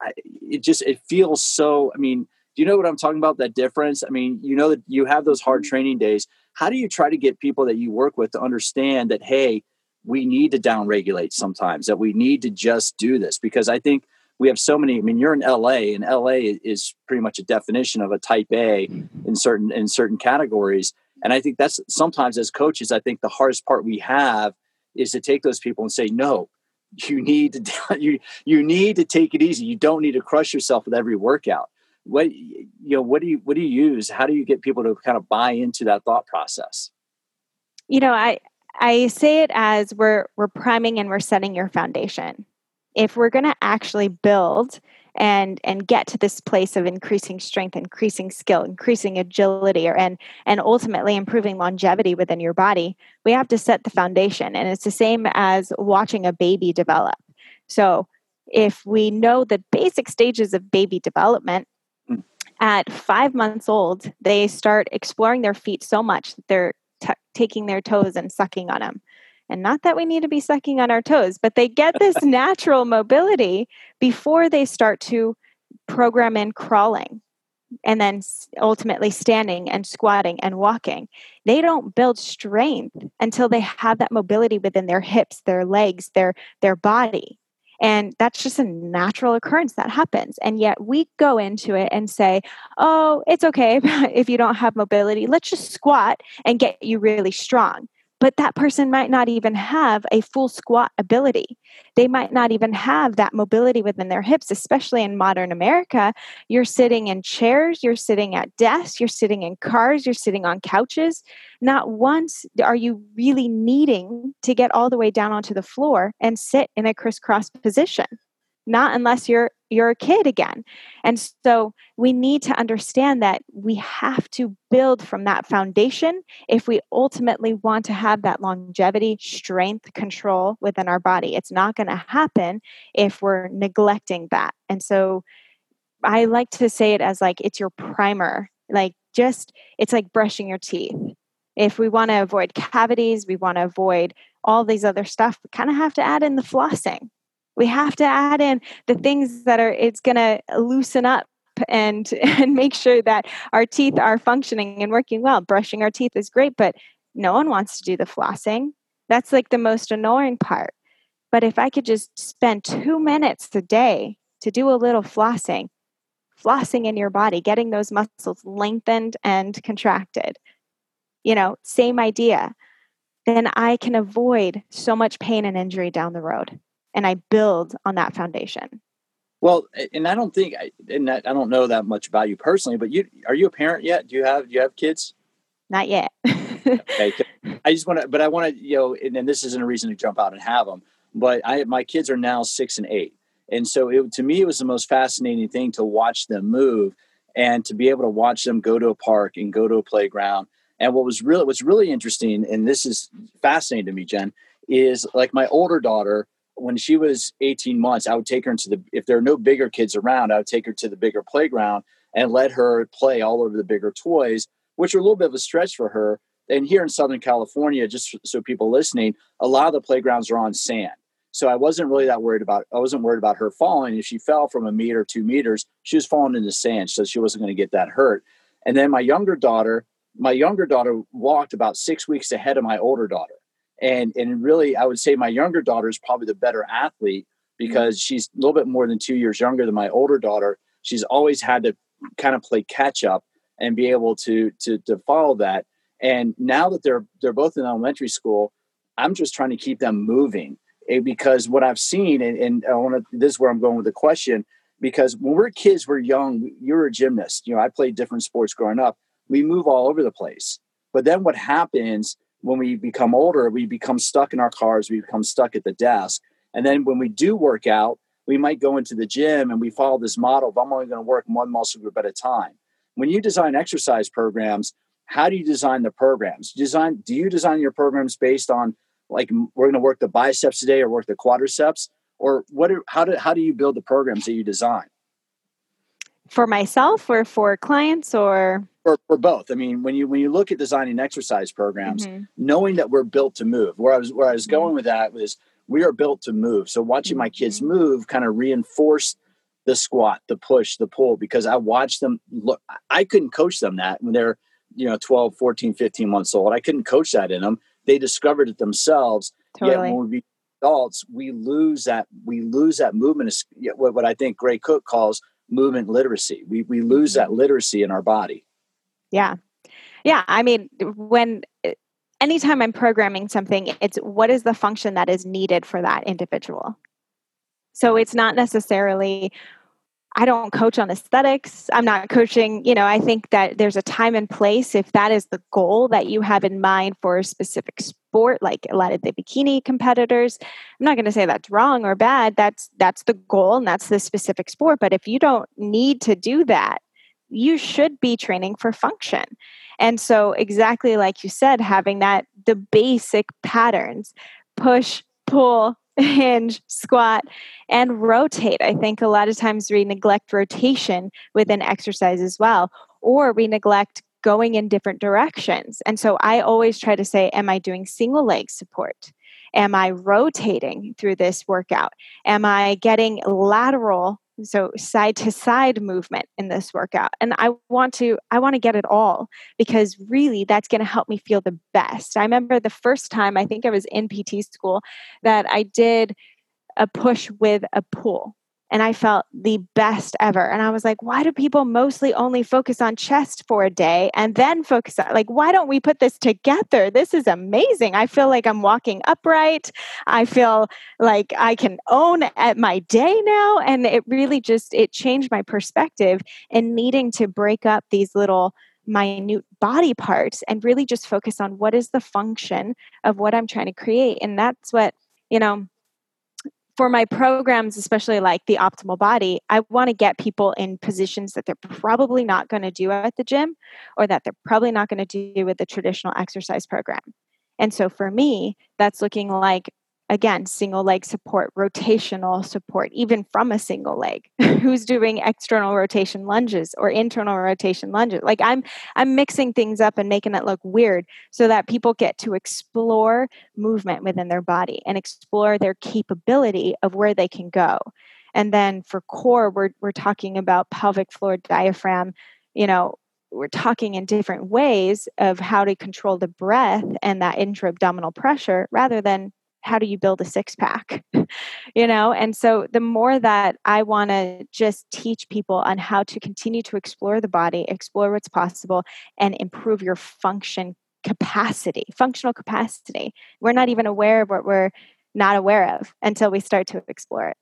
I, it just it feels so i mean do you know what i'm talking about that difference i mean you know that you have those hard mm-hmm. training days how do you try to get people that you work with to understand that hey we need to downregulate sometimes that we need to just do this because i think we have so many i mean you're in la and la is pretty much a definition of a type a mm-hmm. in certain in certain categories and i think that's sometimes as coaches i think the hardest part we have is to take those people and say no you need to you you need to take it easy. You don't need to crush yourself with every workout. What you know, what do you what do you use? How do you get people to kind of buy into that thought process? You know, I I say it as we're we're priming and we're setting your foundation. If we're going to actually build and and get to this place of increasing strength increasing skill increasing agility or, and and ultimately improving longevity within your body we have to set the foundation and it's the same as watching a baby develop so if we know the basic stages of baby development mm. at five months old they start exploring their feet so much that they're taking their toes and sucking on them and not that we need to be sucking on our toes, but they get this natural mobility before they start to program in crawling and then ultimately standing and squatting and walking. They don't build strength until they have that mobility within their hips, their legs, their their body. And that's just a natural occurrence that happens. And yet we go into it and say, oh, it's okay if you don't have mobility. Let's just squat and get you really strong but that person might not even have a full squat ability. They might not even have that mobility within their hips, especially in modern America. You're sitting in chairs, you're sitting at desks, you're sitting in cars, you're sitting on couches. Not once are you really needing to get all the way down onto the floor and sit in a crisscross position not unless you're you're a kid again. And so we need to understand that we have to build from that foundation if we ultimately want to have that longevity strength control within our body. It's not going to happen if we're neglecting that. And so i like to say it as like it's your primer. Like just it's like brushing your teeth. If we want to avoid cavities we want to avoid all these other stuff we kind of have to add in the flossing we have to add in the things that are it's going to loosen up and and make sure that our teeth are functioning and working well. Brushing our teeth is great but no one wants to do the flossing. That's like the most annoying part. But if i could just spend 2 minutes a day to do a little flossing flossing in your body getting those muscles lengthened and contracted you know same idea then i can avoid so much pain and injury down the road and I build on that foundation. Well, and I don't think, and I don't know that much about you personally, but you are you a parent yet? Do you have do you have kids? Not yet. okay, I just want to, but I want to, you know, and, and, this isn't a reason to jump out and have them. But I, my kids are now six and eight, and so it, to me, it was the most fascinating thing to watch them move and to be able to watch them go to a park and go to a playground. And what was really, what's really interesting, and this is fascinating to me, Jen, is like my older daughter when she was 18 months, I would take her into the, if there are no bigger kids around, I would take her to the bigger playground and let her play all over the bigger toys, which are a little bit of a stretch for her. And here in Southern California, just so people listening, a lot of the playgrounds are on sand. So I wasn't really that worried about, I wasn't worried about her falling. If she fell from a meter, two meters, she was falling in the sand. So she wasn't going to get that hurt. And then my younger daughter, my younger daughter walked about six weeks ahead of my older daughter and and really i would say my younger daughter is probably the better athlete because mm-hmm. she's a little bit more than two years younger than my older daughter. She's always had to kind of play catch up and be able to to to follow that. And now that they're they're both in elementary school i'm just trying to keep them moving. Eh, because what i've seen and, and i want to this is where i'm going with the question because when we're kids we're young you're a gymnast. You know i played different sports growing up. We move all over the place. But then what happens when we become older, we become stuck in our cars, we become stuck at the desk. And then when we do work out, we might go into the gym and we follow this model of I'm only going to work one muscle group at a time. When you design exercise programs, how do you design the programs? Design do you design your programs based on like we're going to work the biceps today or work the quadriceps or what are, how do how do you build the programs that you design? For myself or for clients or for, for both. I mean, when you when you look at designing exercise programs, mm-hmm. knowing that we're built to move. Where I was where I was mm-hmm. going with that was we are built to move. So watching mm-hmm. my kids mm-hmm. move kind of reinforced the squat, the push, the pull because I watched them look I couldn't coach them that when they're, you know, 12, 14, 15 months old. I couldn't coach that in them. They discovered it themselves. Totally. Yet when we adults, we lose that we lose that movement what, what I think Gray Cook calls movement literacy. We we lose mm-hmm. that literacy in our body. Yeah. Yeah. I mean, when eh, anytime I'm programming something, it's what is the function that is needed for that individual. So it's not necessarily I don't coach on aesthetics. I'm not coaching, you know, I think that there's a time and place if that is the goal that you have in mind for a specific sport like a lot of the bikini competitors. I'm not going to say that's wrong or bad. That's that's the goal and that's the specific sport, but if you don't need to do that, you should be training for function. And so exactly like you said having that the basic patterns push, pull, hinge, squat, and rotate. I think a lot of times we neglect rotation within exercise as well, or we neglect going in different directions. And so I always try to say, Am I doing single leg support? Am I rotating through this workout? Am I getting lateral so side to side movement in this workout and i want to i want to get it all because really that's going to help me feel the best. I remember the first time i think i was in pt school that i did a push with a pull and I felt the best ever. And I was like, why do people mostly only focus on chest for a day and then focus on, like, why don't we put this together? This is amazing. I feel like I'm walking upright. I feel like I can own at my day now. And it really just, it changed my perspective and needing to break up these little minute body parts and really just focus on what is the function of what I'm trying to create. And that's what, you know, for my programs, especially like the optimal body, I want to get people in positions that they're probably not going to do at the gym or that they're probably not going to do with the traditional exercise program. And so for me, that's looking like again single leg support rotational support even from a single leg. Who's doing external rotation lunges or internal rotation lunges? Like i'm i'm mixing things up and making it look weird so that people get to explore movement within their body and explore their capability of where they can go. And then for core we're we're talking about pelvic floor diaphragm you know we're talking in different ways of how to control the breath and that intra abdominal pressure rather than how do you build a six pack? You know and so the more that i want to just teach people on how to continue to explore the body explore what's possible and improve your function capacity functional capacity. We're not even aware of what we're not aware of until we start to explore it.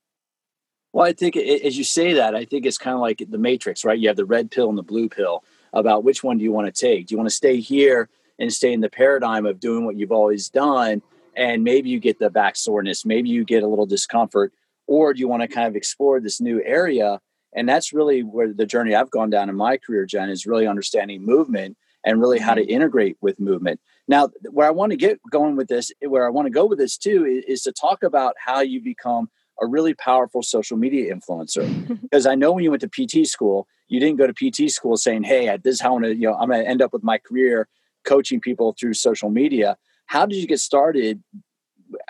Well i think as you say that i think it's kind of like the matrix right? You have the red pill and the blue pill about which one do you want to take? Do you want to stay here and stay in the paradigm of doing what you've always done and maybe you get the back soreness, maybe you get a little discomfort, or do you want to kind of explore this new area? And that's really where the journey I've gone down in my career, Jen, is really understanding movement and really how to mm-hmm. integrate with movement. Now, where I want to get going with this, where I want to go with this too, is, is to talk about how you become a really powerful social media influencer. because I know when you went to PT school, you didn't go to PT school saying, "Hey, this is how I'm going to, you know, I'm going to end up with my career coaching people through social media." How did you get started?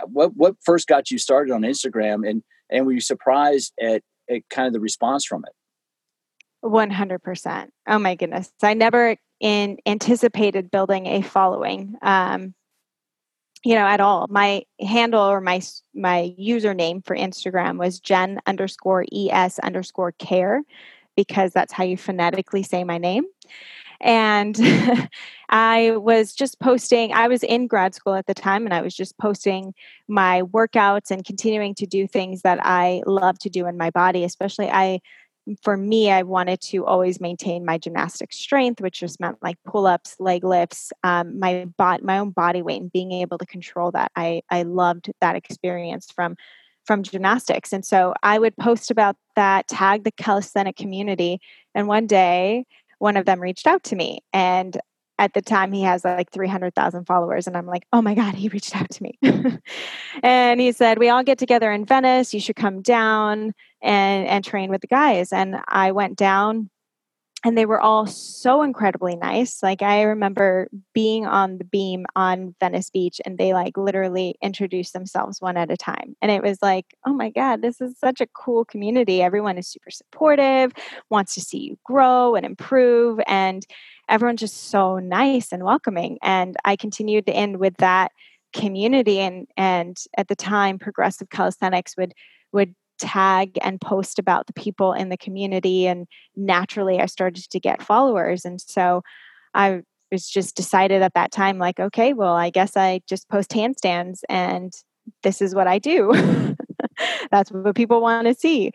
What what first got you started on Instagram, and and were you surprised at, at kind of the response from it? One hundred percent. Oh my goodness! I never in anticipated building a following. Um, you know, at all. My handle or my my username for Instagram was Jen underscore es underscore care because that's how you phonetically say my name. And I was just posting, I was in grad school at the time, and I was just posting my workouts and continuing to do things that I love to do in my body. Especially, I, for me, I wanted to always maintain my gymnastic strength, which just meant like pull ups, leg lifts, um, my, bot, my own body weight, and being able to control that. I, I loved that experience from from gymnastics. And so I would post about that, tag the calisthenic community. And one day one of them reached out to me and at the time he has like 300,000 followers and I'm like, "Oh my god, he reached out to me." and he said, "We all get together in Venice. You should come down and and train with the guys." And I went down and they were all so incredibly nice. Like I remember being on the beam on Venice Beach and they like literally introduced themselves one at a time. And it was like, oh my God, this is such a cool community. Everyone is super supportive, wants to see you grow and improve. And everyone's just so nice and welcoming. And I continued to end with that community and and at the time progressive calisthenics would would tag and post about the people in the community and naturally i started to get followers and so i was just decided at that time, like, okay, well, I guess I just post handstands and this is what I do. That's what people want to see.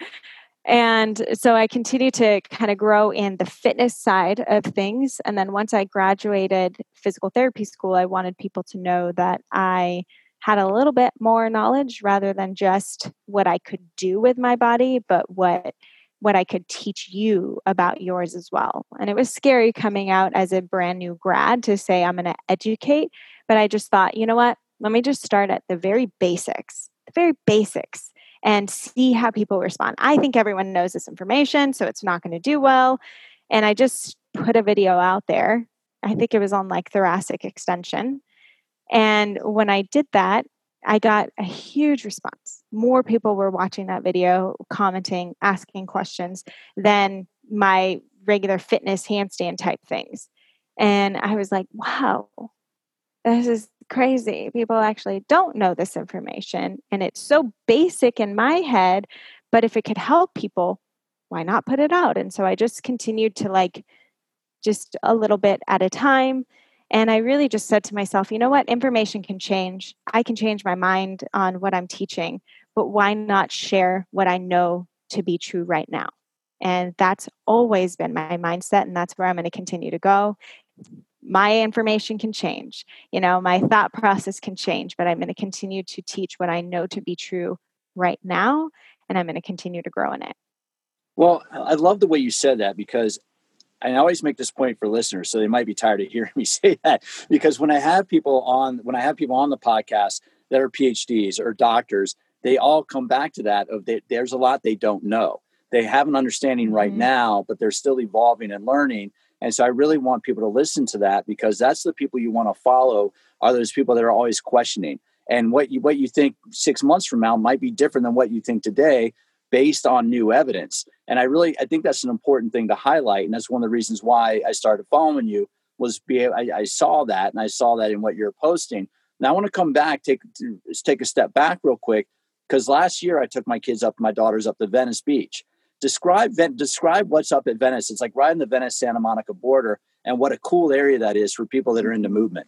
And so I continued to kind of grow in the fitness side of things. And then once I graduated physical therapy school, I wanted people to know that I had a little bit more knowledge rather than just what I could do with my body, but what what I could teach you about yours as well. And it was scary coming out as a brand new grad to say I'm going to educate, but I just thought, you know what? Let me just start at the very basics. The very basics and see how people respond. I think everyone knows this information, so it's not going to do well. And I just put a video out there. I think it was on like thoracic extension. And when I did that, I got a huge response. More people were watching that video, commenting, asking questions than my regular fitness handstand type things. And I was like, wow, this is crazy. People actually don't know this information. And it's so basic in my head. But if it could help people, why not put it out? And so I just continued to like just a little bit at a time. And I really just said to myself, you know what? Information can change. I can change my mind on what I'm teaching, but why not share what I know to be true right now? And that's always been my mindset. And that's where I'm going to continue to go my information can change you know my thought process can change but i'm going to continue to teach what i know to be true right now and i'm going to continue to grow in it well i love the way you said that because I always make this point for listeners, so they might be tired of hearing me say that. Because when I have people on, when I have people on the podcast that are PhDs or doctors, they all come back to that of they, there's a lot they don't know. They have an understanding right mm-hmm. now, but they're still evolving and learning. And so I really want people to listen to that because that's the people you want to follow are those people that are always questioning. And what you what you think six months from now might be different than what you think today based on new evidence. And I really I think that's an important thing to highlight. And that's one of the reasons why I started following you was be I, I saw that and I saw that in what you're posting. Now I want to come back, take take a step back real quick because last year I took my kids up, my daughters up to Venice Beach describe describe what's up at Venice. It's like right in the Venice Santa Monica border, and what a cool area that is for people that are into movement.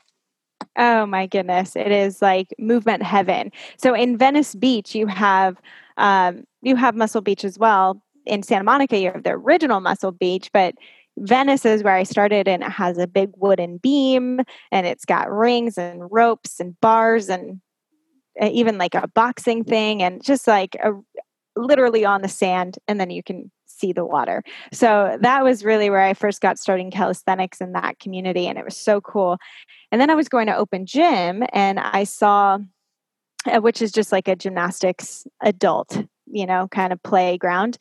Oh my goodness, it is like movement heaven. So in Venice Beach, you have um, you have Muscle Beach as well. In Santa Monica, you have the original Muscle Beach, but Venice is where I started, and it has a big wooden beam, and it's got rings and ropes and bars and uh, even like a boxing thing, and just like a literally on the sand and then you can see the water. So that was really where I first got starting calisthenics in that community and it was so cool. And then I was going to open gym and I saw Uh, which is just like a gymnastics adult, you know, kind of playground.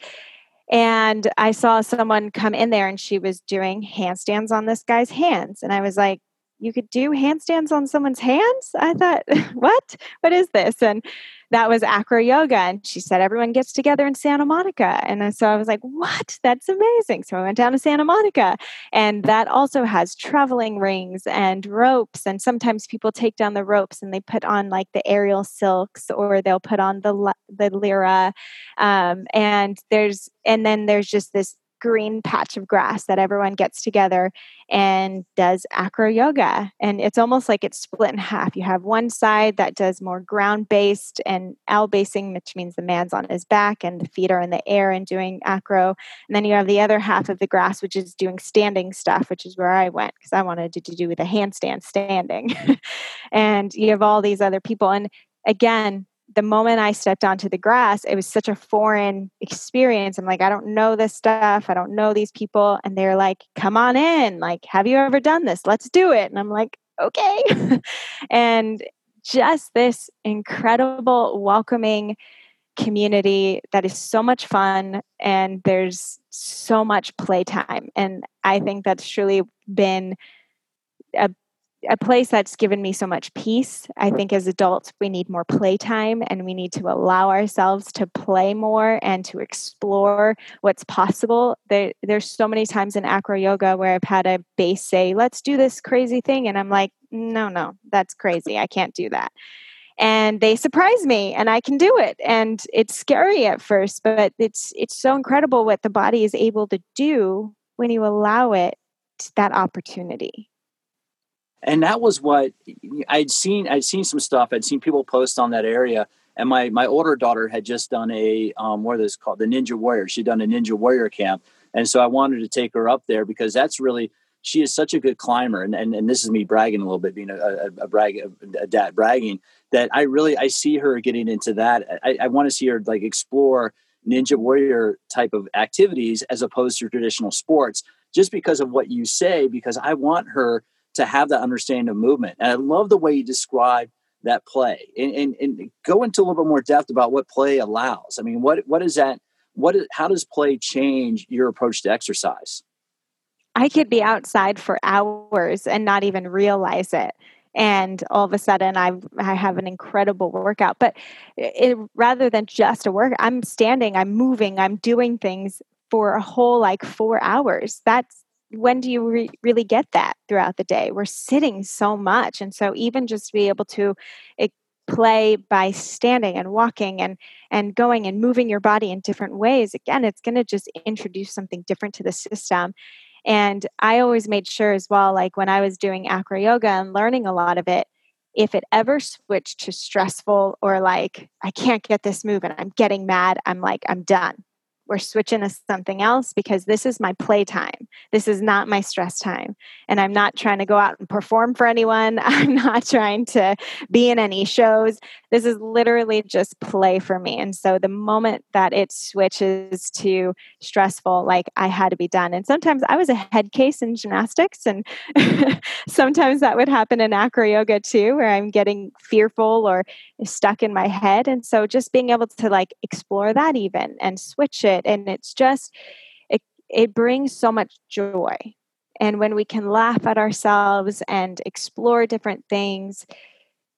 And I saw someone come in there and she was doing handstands on this guy's hands and I was like you could do handstands on someone's hands. I thought, what? What is this? And that was acro yoga. And she said, everyone gets together in Santa Monica. And so I was like, what? That's amazing. So I went down to Santa Monica. And that also has traveling rings and ropes. And sometimes people take down the ropes and they put on like the aerial silks or they'll put on the, the lyra. Um, and there's, and then there's just this green patch of grass that everyone gets together and does acro yoga. And it's almost like it's split in half. You have one side that does more ground based and L basing, which means the man's on his back and the feet are in the air and doing acro. And then you have the other half of the grass, which is doing standing stuff, which is where I went because I wanted to, to do the handstand standing. and you have all these other people. And again, the moment I stepped onto the grass, it was such a foreign experience. I'm like, I don't know this stuff. I don't know these people. And they're like, come on in. Like, have you ever done this? Let's do it. And I'm like, okay. and just this incredible, welcoming community that is so much fun and there's so much playtime. And I think that's truly been a a place that's given me so much peace. I think as adults, we need more playtime and we need to allow ourselves to play more and to explore what's possible. There, there's so many times in acro yoga where I've had a base say, let's do this crazy thing. And I'm like, no, no, that's crazy. I can't do that. And they surprise me and I can do it. And it's scary at first, but it's it's so incredible what the body is able to do when you allow it that opportunity. And that was what I'd seen. I'd seen some stuff. I'd seen people post on that area, and my my older daughter had just done a um, what is called the Ninja Warrior. She'd done a Ninja Warrior camp, and so I wanted to take her up there because that's really she is such a good climber, and and, and this is me bragging a little bit, being a, a, a brag a dad bragging that I really I see her getting into that. I, I want to see her like explore ninja warrior type of activities as opposed to traditional sports just because of what you say because i want her to have that understanding of movement. And i love the way you describe that play. And, and, and go into a little bit more depth about what play allows. I mean what what is that what how does play change your approach to exercise? I could be outside for hours and not even realize it. And all of a sudden I I have an incredible workout. But it, rather than just a work, I'm standing, I'm moving, I'm doing things for a whole like four hours. That's when do you re- really get that throughout the day? We're sitting so much, and so even just be able to it, play by standing and walking and and going and moving your body in different ways again it's going to just introduce something different to the system and I always made sure as well, like when I was doing acro yoga and learning a lot of it, if it ever switched to stressful or like, I can't get this move and I'm getting mad, I'm like, I'm done we're switching to something else because this is my playtime. This is not my stress time. And I'm not trying to go out and perform for anyone. I'm not trying to be in any shows. This is literally just play for me. And so the moment that it switches to stressful, like I had to be done. And sometimes I was a head case in gymnastics. And sometimes that would happen in acro yoga too, where I'm getting fearful or stuck in my head. And so just being able to like explore that even and switch it. And it's just, it, it brings so much joy. And when we can laugh at ourselves and explore different things,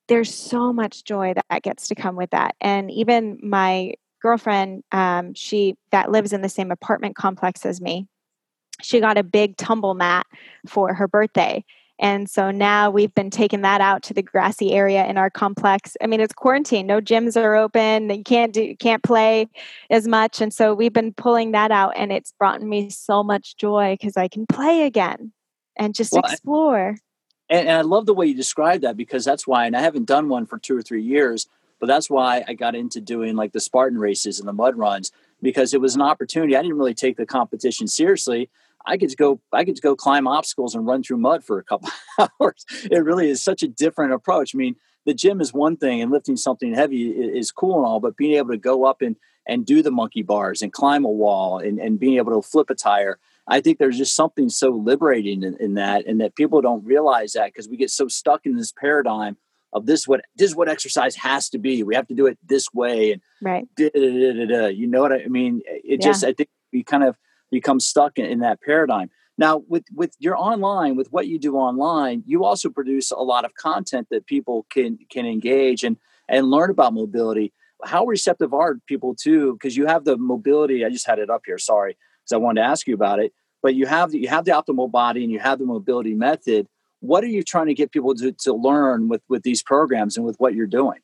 there's so much joy that gets to come with that. And even my girlfriend, um, she that lives in the same apartment complex as me, she got a big tumble mat for her birthday and so now we've been taking that out to the grassy area in our complex. I mean, it's quarantine; no gyms are open. You can't do, can't play as much, and so we've been pulling that out, and it's brought me so much joy because I can play again and just well, explore. And, and I love the way you describe that because that's why, and I haven't done one for two or three years, but that's why I got into doing like the Spartan races and the mud runs because it was an opportunity. I didn't really take the competition seriously. I could go I could go climb obstacles and run through mud for a couple hours. It really is such a different approach. I mean, the gym is one thing and lifting something heavy is cool and all, but being able to go up and and do the monkey bars and climb a wall and, and being able to flip a tire, I think there's just something so liberating in, in that and that people don't realize that because we get so stuck in this paradigm of this what this is what exercise has to be. We have to do it this way and right. Da, da, da, you know what I mean? It yeah. just I think we kind of become stuck in, in that paradigm. Now, with with your online, with what you do online, you also produce a lot of content that people can can engage and and learn about mobility. How receptive are people to? Because you have the mobility. I just had it up here. Sorry, because I wanted to ask you about it. But you have the, you have the optimal body and you have the mobility method. What are you trying to get people to, to learn with with these programs and with what you're doing?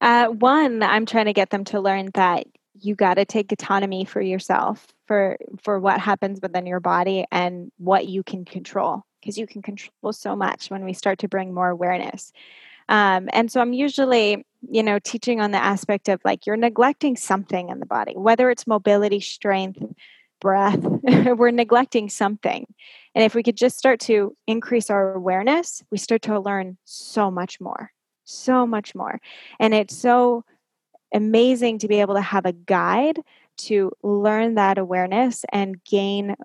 Uh, one, I'm trying to get them to learn that you got to take autonomy for yourself for for what happens within your body and what you can control because you can control so much when we start to bring more awareness um, and so i'm usually you know teaching on the aspect of like you're neglecting something in the body whether it's mobility strength breath we're neglecting something. And if we could just start to increase our awareness we start to learn so much more so much more. And it's so amazing to be able to have a guide to learn that awareness and gain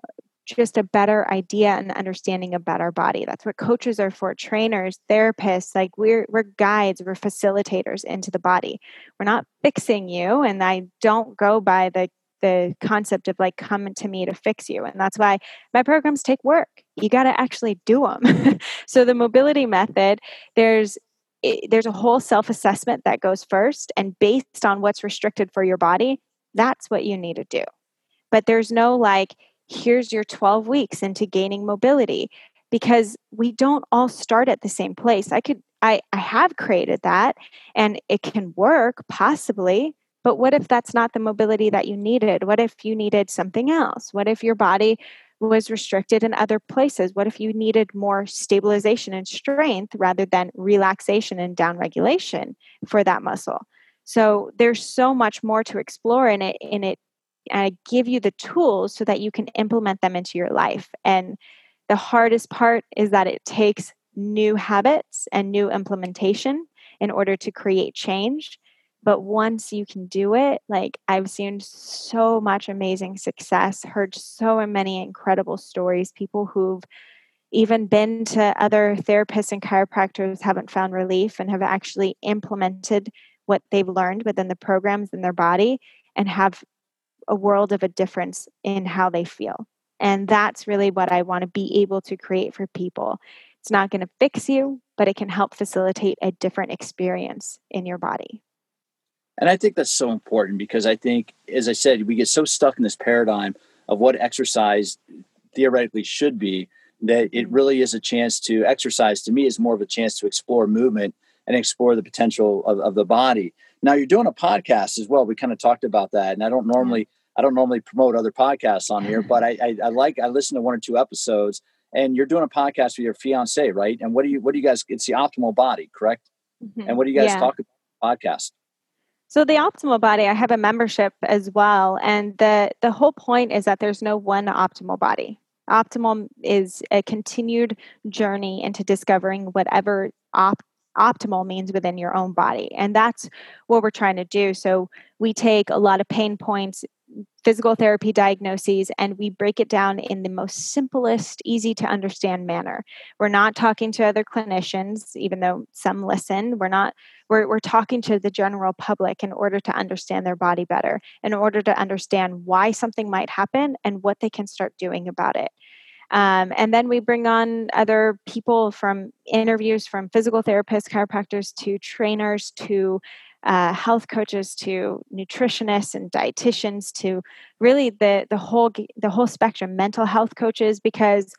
just a better idea and understanding about our body. That's what coaches are for, trainers, therapists, like we're we're guides, we're facilitators into the body. We're not fixing you and I don't go by the the concept of like come to me to fix you and that's why my programs take work you got to actually do them so the mobility method there's it, there's a whole self assessment that goes first, and based on what's restricted for your body, that's what you need to do. But there's no like, here's your 12 weeks into gaining mobility because we don't all start at the same place. I could, I, I have created that and it can work possibly, but what if that's not the mobility that you needed? What if you needed something else? What if your body was restricted in other places? What if you needed more stabilization and strength rather than relaxation and downregulation for that muscle? So there's so much more to explore in it, in it I give you the tools so that you can implement them into your life. And the hardest part is that it takes new habits and new implementation in order to create change. But once you can do it, like I've seen so much amazing success, heard so many incredible stories, people who've even been to other therapists and chiropractors haven't found relief and have actually implemented what they've learned within the programs in their body and have a world of a difference in how they feel. And that's really what I want to be able to create for people. It's not going to fix you, but it can help facilitate a different experience in your body. And I think that's so important because I think, as I said, we get so stuck in this paradigm of what exercise theoretically should be that it mm-hmm. really is a chance to exercise to me is more of a chance to explore movement and explore the potential of, of the body. Now you're doing a podcast as well. We kind of talked about that, and I don't normally I don't normally promote other podcasts on here, but I, I, I like I listen to one or two episodes. And you're doing a podcast with your fiance, right? And what do you what do you guys? It's the Optimal Body, correct? Mm-hmm. And what do you guys yeah. talk about podcast? So the optimal body, I have a membership as well, and the the whole point is that there's no one optimal body. Optimal is a continued journey into discovering whatever op- optimal means within your own body. And that's what we're trying to do. So we take a lot of pain points, physical therapy diagnoses, and we break it down in the most simplest, easy to understand manner. We're not talking to other clinicians, even though some listen. We're not, we're, we're talking to the general public in order to understand their body better, in order to understand why something might happen and what they can start doing about it. Um, and then we bring on other people from interviews from physical therapists, chiropractors to trainers to uh, health coaches to nutritionists and dietitians to really the the whole the whole spectrum mental health coaches because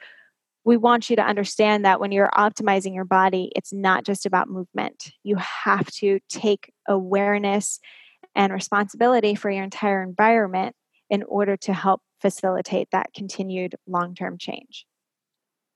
we want you to understand that when you're optimizing your body it's not just about movement. You have to take awareness and responsibility for your entire environment in order to help facilitate that continued long term change.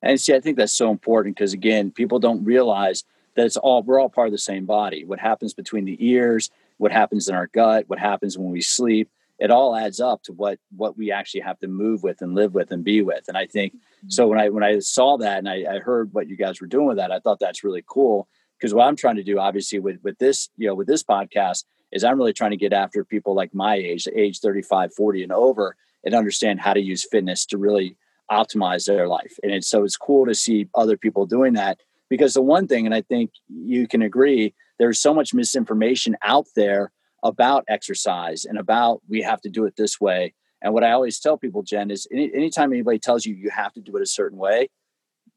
And see, I think that's so important because, again, people don't realize that it's all, we're all part of the same body. What happens between the ears, what happens in our gut, what happens when we sleep, it all adds up to what what we actually have to move with and live with and be with. And I think mm-hmm. so when I when I saw that and I, I heard what you guys were doing with that, I thought that's really cool because what I'm trying to do, obviously, with with this, you know, with this podcast, is I'm really trying to get after people like my age, age 35, 40 and over, and understand how to use fitness to really optimize their life. And it's, so it's cool to see other people doing that because the one thing, and I think you can agree, there's so much misinformation out there about exercise and about we have to do it this way. And what I always tell people, Jen, is any, anytime anybody tells you you have to do it a certain way,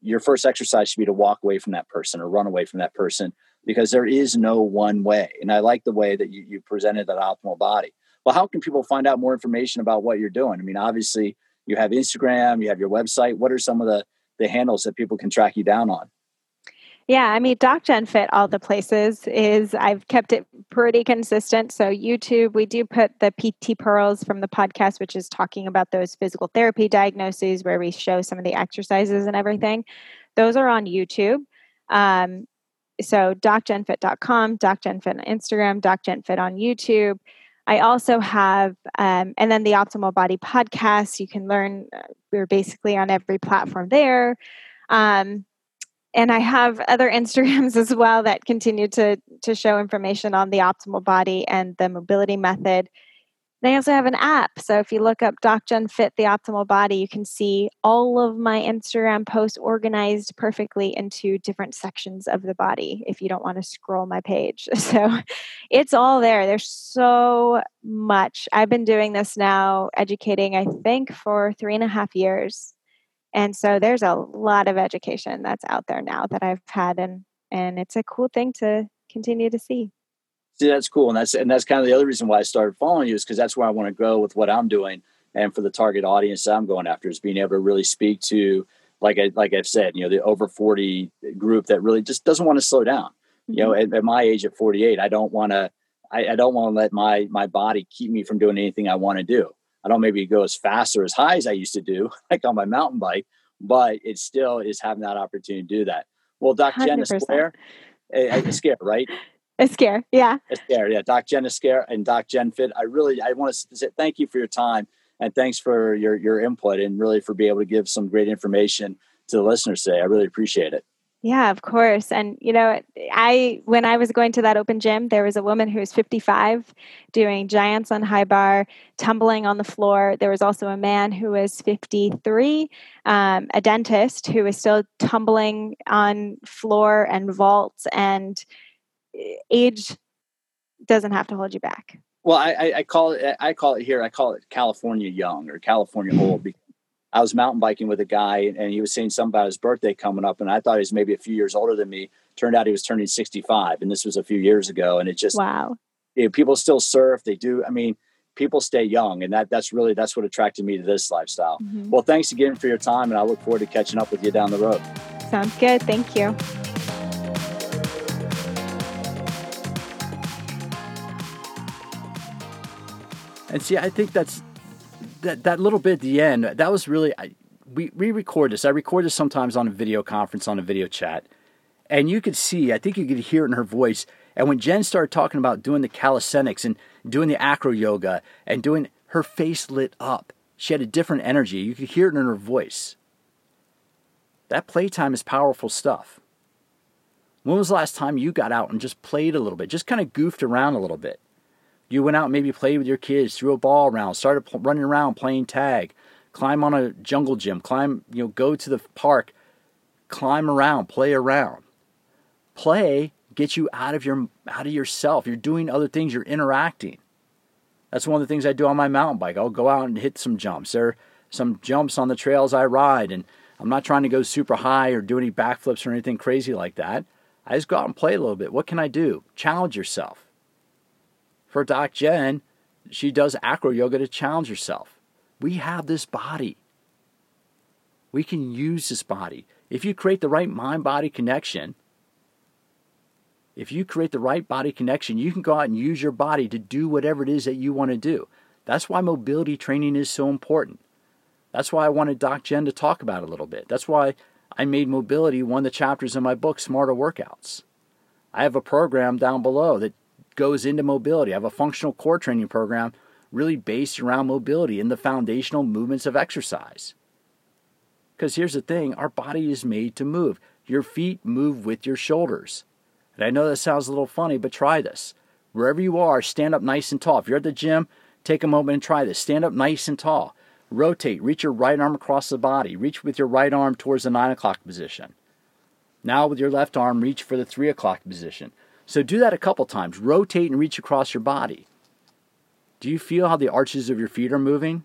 your first exercise should be to walk away from that person or run away from that person because there is no one way. And I like the way that you, you presented that optimal body. Well, how can people find out more information about what you're doing? I mean, obviously, you have Instagram, you have your website. What are some of the, the handles that people can track you down on? Yeah, I mean, Doc Jen Fit, all the places is I've kept it pretty consistent. So, YouTube, we do put the PT Pearls from the podcast, which is talking about those physical therapy diagnoses where we show some of the exercises and everything. Those are on YouTube. Um, so docjenfit.com, docjenfit on Instagram, docjenfit on YouTube. I also have, um, and then the Optimal Body podcast. You can learn, uh, we're basically on every platform there. Um, and I have other Instagrams as well that continue to to show information on the optimal body and the mobility method. They also have an app. So if you look up Doc DocJen Fit the Optimal Body, you can see all of my Instagram posts organized perfectly into different sections of the body if you don't want to scroll my page. So it's all there. There's so much. I've been doing this now, educating, I think, for three and a half years. And so there's a lot of education that's out there now that I've had and and it's a cool thing to continue to see. See, that's cool, and that's and that's kind of the other reason why I started following you is because that's where I want to go with what I'm doing, and for the target audience I'm going after is being able to really speak to, like I like I've said, you know, the over 40 group that really just doesn't want to slow down. Mm-hmm. You know, mm-hmm. at, at, my age at 48, I don't want to, I, I don't want to let my my body keep me from doing anything I want to do. I don't maybe go as fast or as high as I used to do, like on my mountain bike, but it still is having that opportunity to do that. Well, Doc 100%. Jen Esquire, Esquire, right? Esquire, yeah. Esquire, yeah. Doc Jen Esquire and Doc Jen Fit. I really, I want to say thank you for your time and thanks for your your input and really for being able to give some great information to the listeners today. I really appreciate it. Yeah, of course. And you know, I when I was going to that open gym, there was a woman who was 55 doing giants on high bar, tumbling on the floor. There was also a man who was 53, um, a dentist who was still tumbling on floor and vaults. And age doesn't have to hold you back. Well, I, I call it I call it here I call it California young or California old I was mountain biking with a guy and he was saying something about his birthday coming up. And I thought he was maybe a few years older than me. Turned out he was turning 65. And this was a few years ago. And it just, wow. You know, people still surf. They do. I mean, people stay young. And that that's really, that's what attracted me to this lifestyle. Mm-hmm. Well, thanks again for your time. And I look forward to catching up with you down the road. Sounds good. Thank you. And see, I think that's that that little bit at the end, that was really I, we we record this. I record this sometimes on a video conference, on a video chat, and you could see. I think you could hear it in her voice. And when Jen started talking about doing the calisthenics and doing the acro yoga and doing, her face lit up. She had a different energy. You could hear it in her voice. That playtime is powerful stuff. When was the last time you got out and just played a little bit, just kind of goofed around a little bit? You went out and maybe played with your kids, threw a ball around, started running around playing tag, climb on a jungle gym, climb, you know, go to the park, climb around, play around. Play gets you out of your out of yourself. You're doing other things, you're interacting. That's one of the things I do on my mountain bike. I'll go out and hit some jumps. There are some jumps on the trails I ride and I'm not trying to go super high or do any backflips or anything crazy like that. I just go out and play a little bit. What can I do? Challenge yourself for Doc Jen, she does acro yoga to challenge herself. We have this body. We can use this body. If you create the right mind body connection, if you create the right body connection, you can go out and use your body to do whatever it is that you want to do. That's why mobility training is so important. That's why I wanted Doc Jen to talk about it a little bit. That's why I made mobility one of the chapters in my book, Smarter Workouts. I have a program down below that goes into mobility. I have a functional core training program really based around mobility and the foundational movements of exercise. Because here's the thing our body is made to move. Your feet move with your shoulders. And I know that sounds a little funny, but try this. Wherever you are, stand up nice and tall. If you're at the gym, take a moment and try this. Stand up nice and tall. Rotate. Reach your right arm across the body. Reach with your right arm towards the 9 o'clock position. Now, with your left arm, reach for the 3 o'clock position. So do that a couple times. Rotate and reach across your body. Do you feel how the arches of your feet are moving?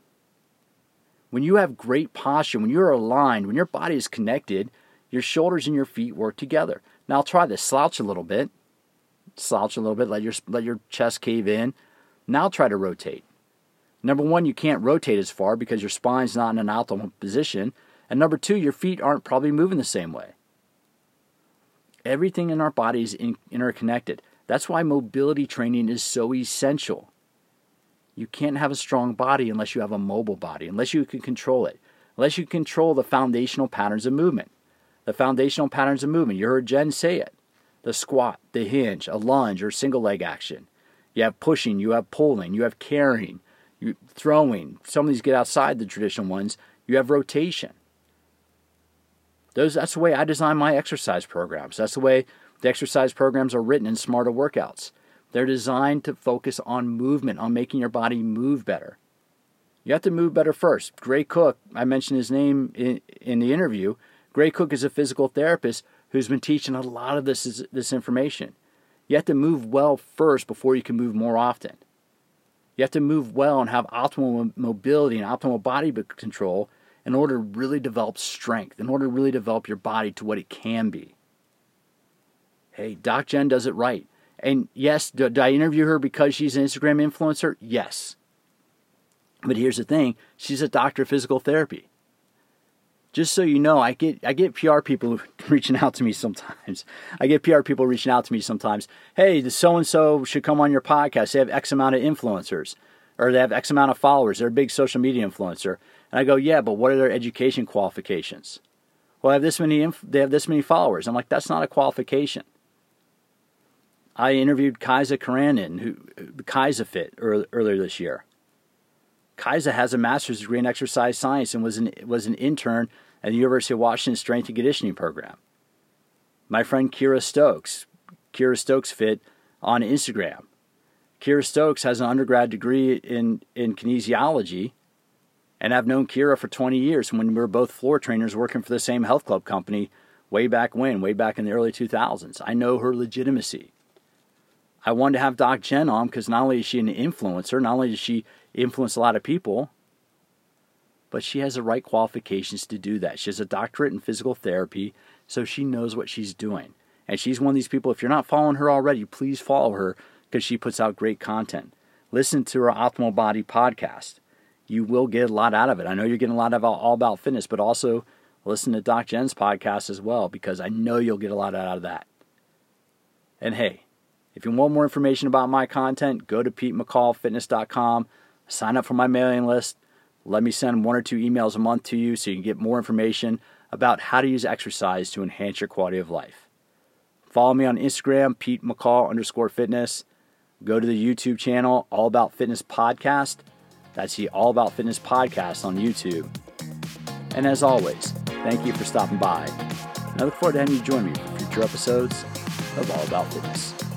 When you have great posture, when you're aligned, when your body is connected, your shoulders and your feet work together. Now try this. Slouch a little bit. Slouch a little bit. Let your let your chest cave in. Now try to rotate. Number one, you can't rotate as far because your spine's not in an optimal position. And number two, your feet aren't probably moving the same way. Everything in our body is in, interconnected. That's why mobility training is so essential. You can't have a strong body unless you have a mobile body, unless you can control it, unless you control the foundational patterns of movement. The foundational patterns of movement, you heard Jen say it the squat, the hinge, a lunge, or single leg action. You have pushing, you have pulling, you have carrying, you throwing. Some of these get outside the traditional ones. You have rotation. Those, that's the way I design my exercise programs. That's the way the exercise programs are written in smarter workouts. They're designed to focus on movement, on making your body move better. You have to move better first. Gray Cook, I mentioned his name in, in the interview. Gray Cook is a physical therapist who's been teaching a lot of this, this information. You have to move well first before you can move more often. You have to move well and have optimal mobility and optimal body control in order to really develop strength, in order to really develop your body to what it can be. Hey, Doc Jen does it right. And yes, did I interview her because she's an Instagram influencer? Yes. But here's the thing she's a doctor of physical therapy. Just so you know, I get I get PR people reaching out to me sometimes. I get PR people reaching out to me sometimes. Hey, the so and so should come on your podcast. They have X amount of influencers. or they have X amount of followers. They're a big social media influencer. And I go, yeah, but what are their education qualifications? Well, I have this many. Inf- they have this many followers. I'm like, that's not a qualification. I interviewed Kaisa Keranen, who uh, Kaisa Fit earlier this year. Kaisa has a master's degree in exercise science and was an was an intern at the University of Washington Strength and Conditioning program. My friend Kira Stokes, Kira Stokes Fit on Instagram. Kira Stokes has an undergrad degree in, in kinesiology, and I've known Kira for 20 years when we were both floor trainers working for the same health club company way back when, way back in the early 2000s. I know her legitimacy. I wanted to have Doc Jen on because not only is she an influencer, not only does she influence a lot of people, but she has the right qualifications to do that. She has a doctorate in physical therapy, so she knows what she's doing. And she's one of these people, if you're not following her already, please follow her because she puts out great content. Listen to her Optimal Body podcast. You will get a lot out of it. I know you're getting a lot of all about fitness, but also listen to Doc Jen's podcast as well because I know you'll get a lot out of that. And hey, if you want more information about my content, go to PeteMcCallFitness.com, sign up for my mailing list. Let me send one or two emails a month to you so you can get more information about how to use exercise to enhance your quality of life. Follow me on Instagram, Pete McCall underscore fitness. Go to the YouTube channel, All About Fitness Podcast. That's the All About Fitness Podcast on YouTube. And as always, thank you for stopping by. And I look forward to having you join me for future episodes of All About Fitness.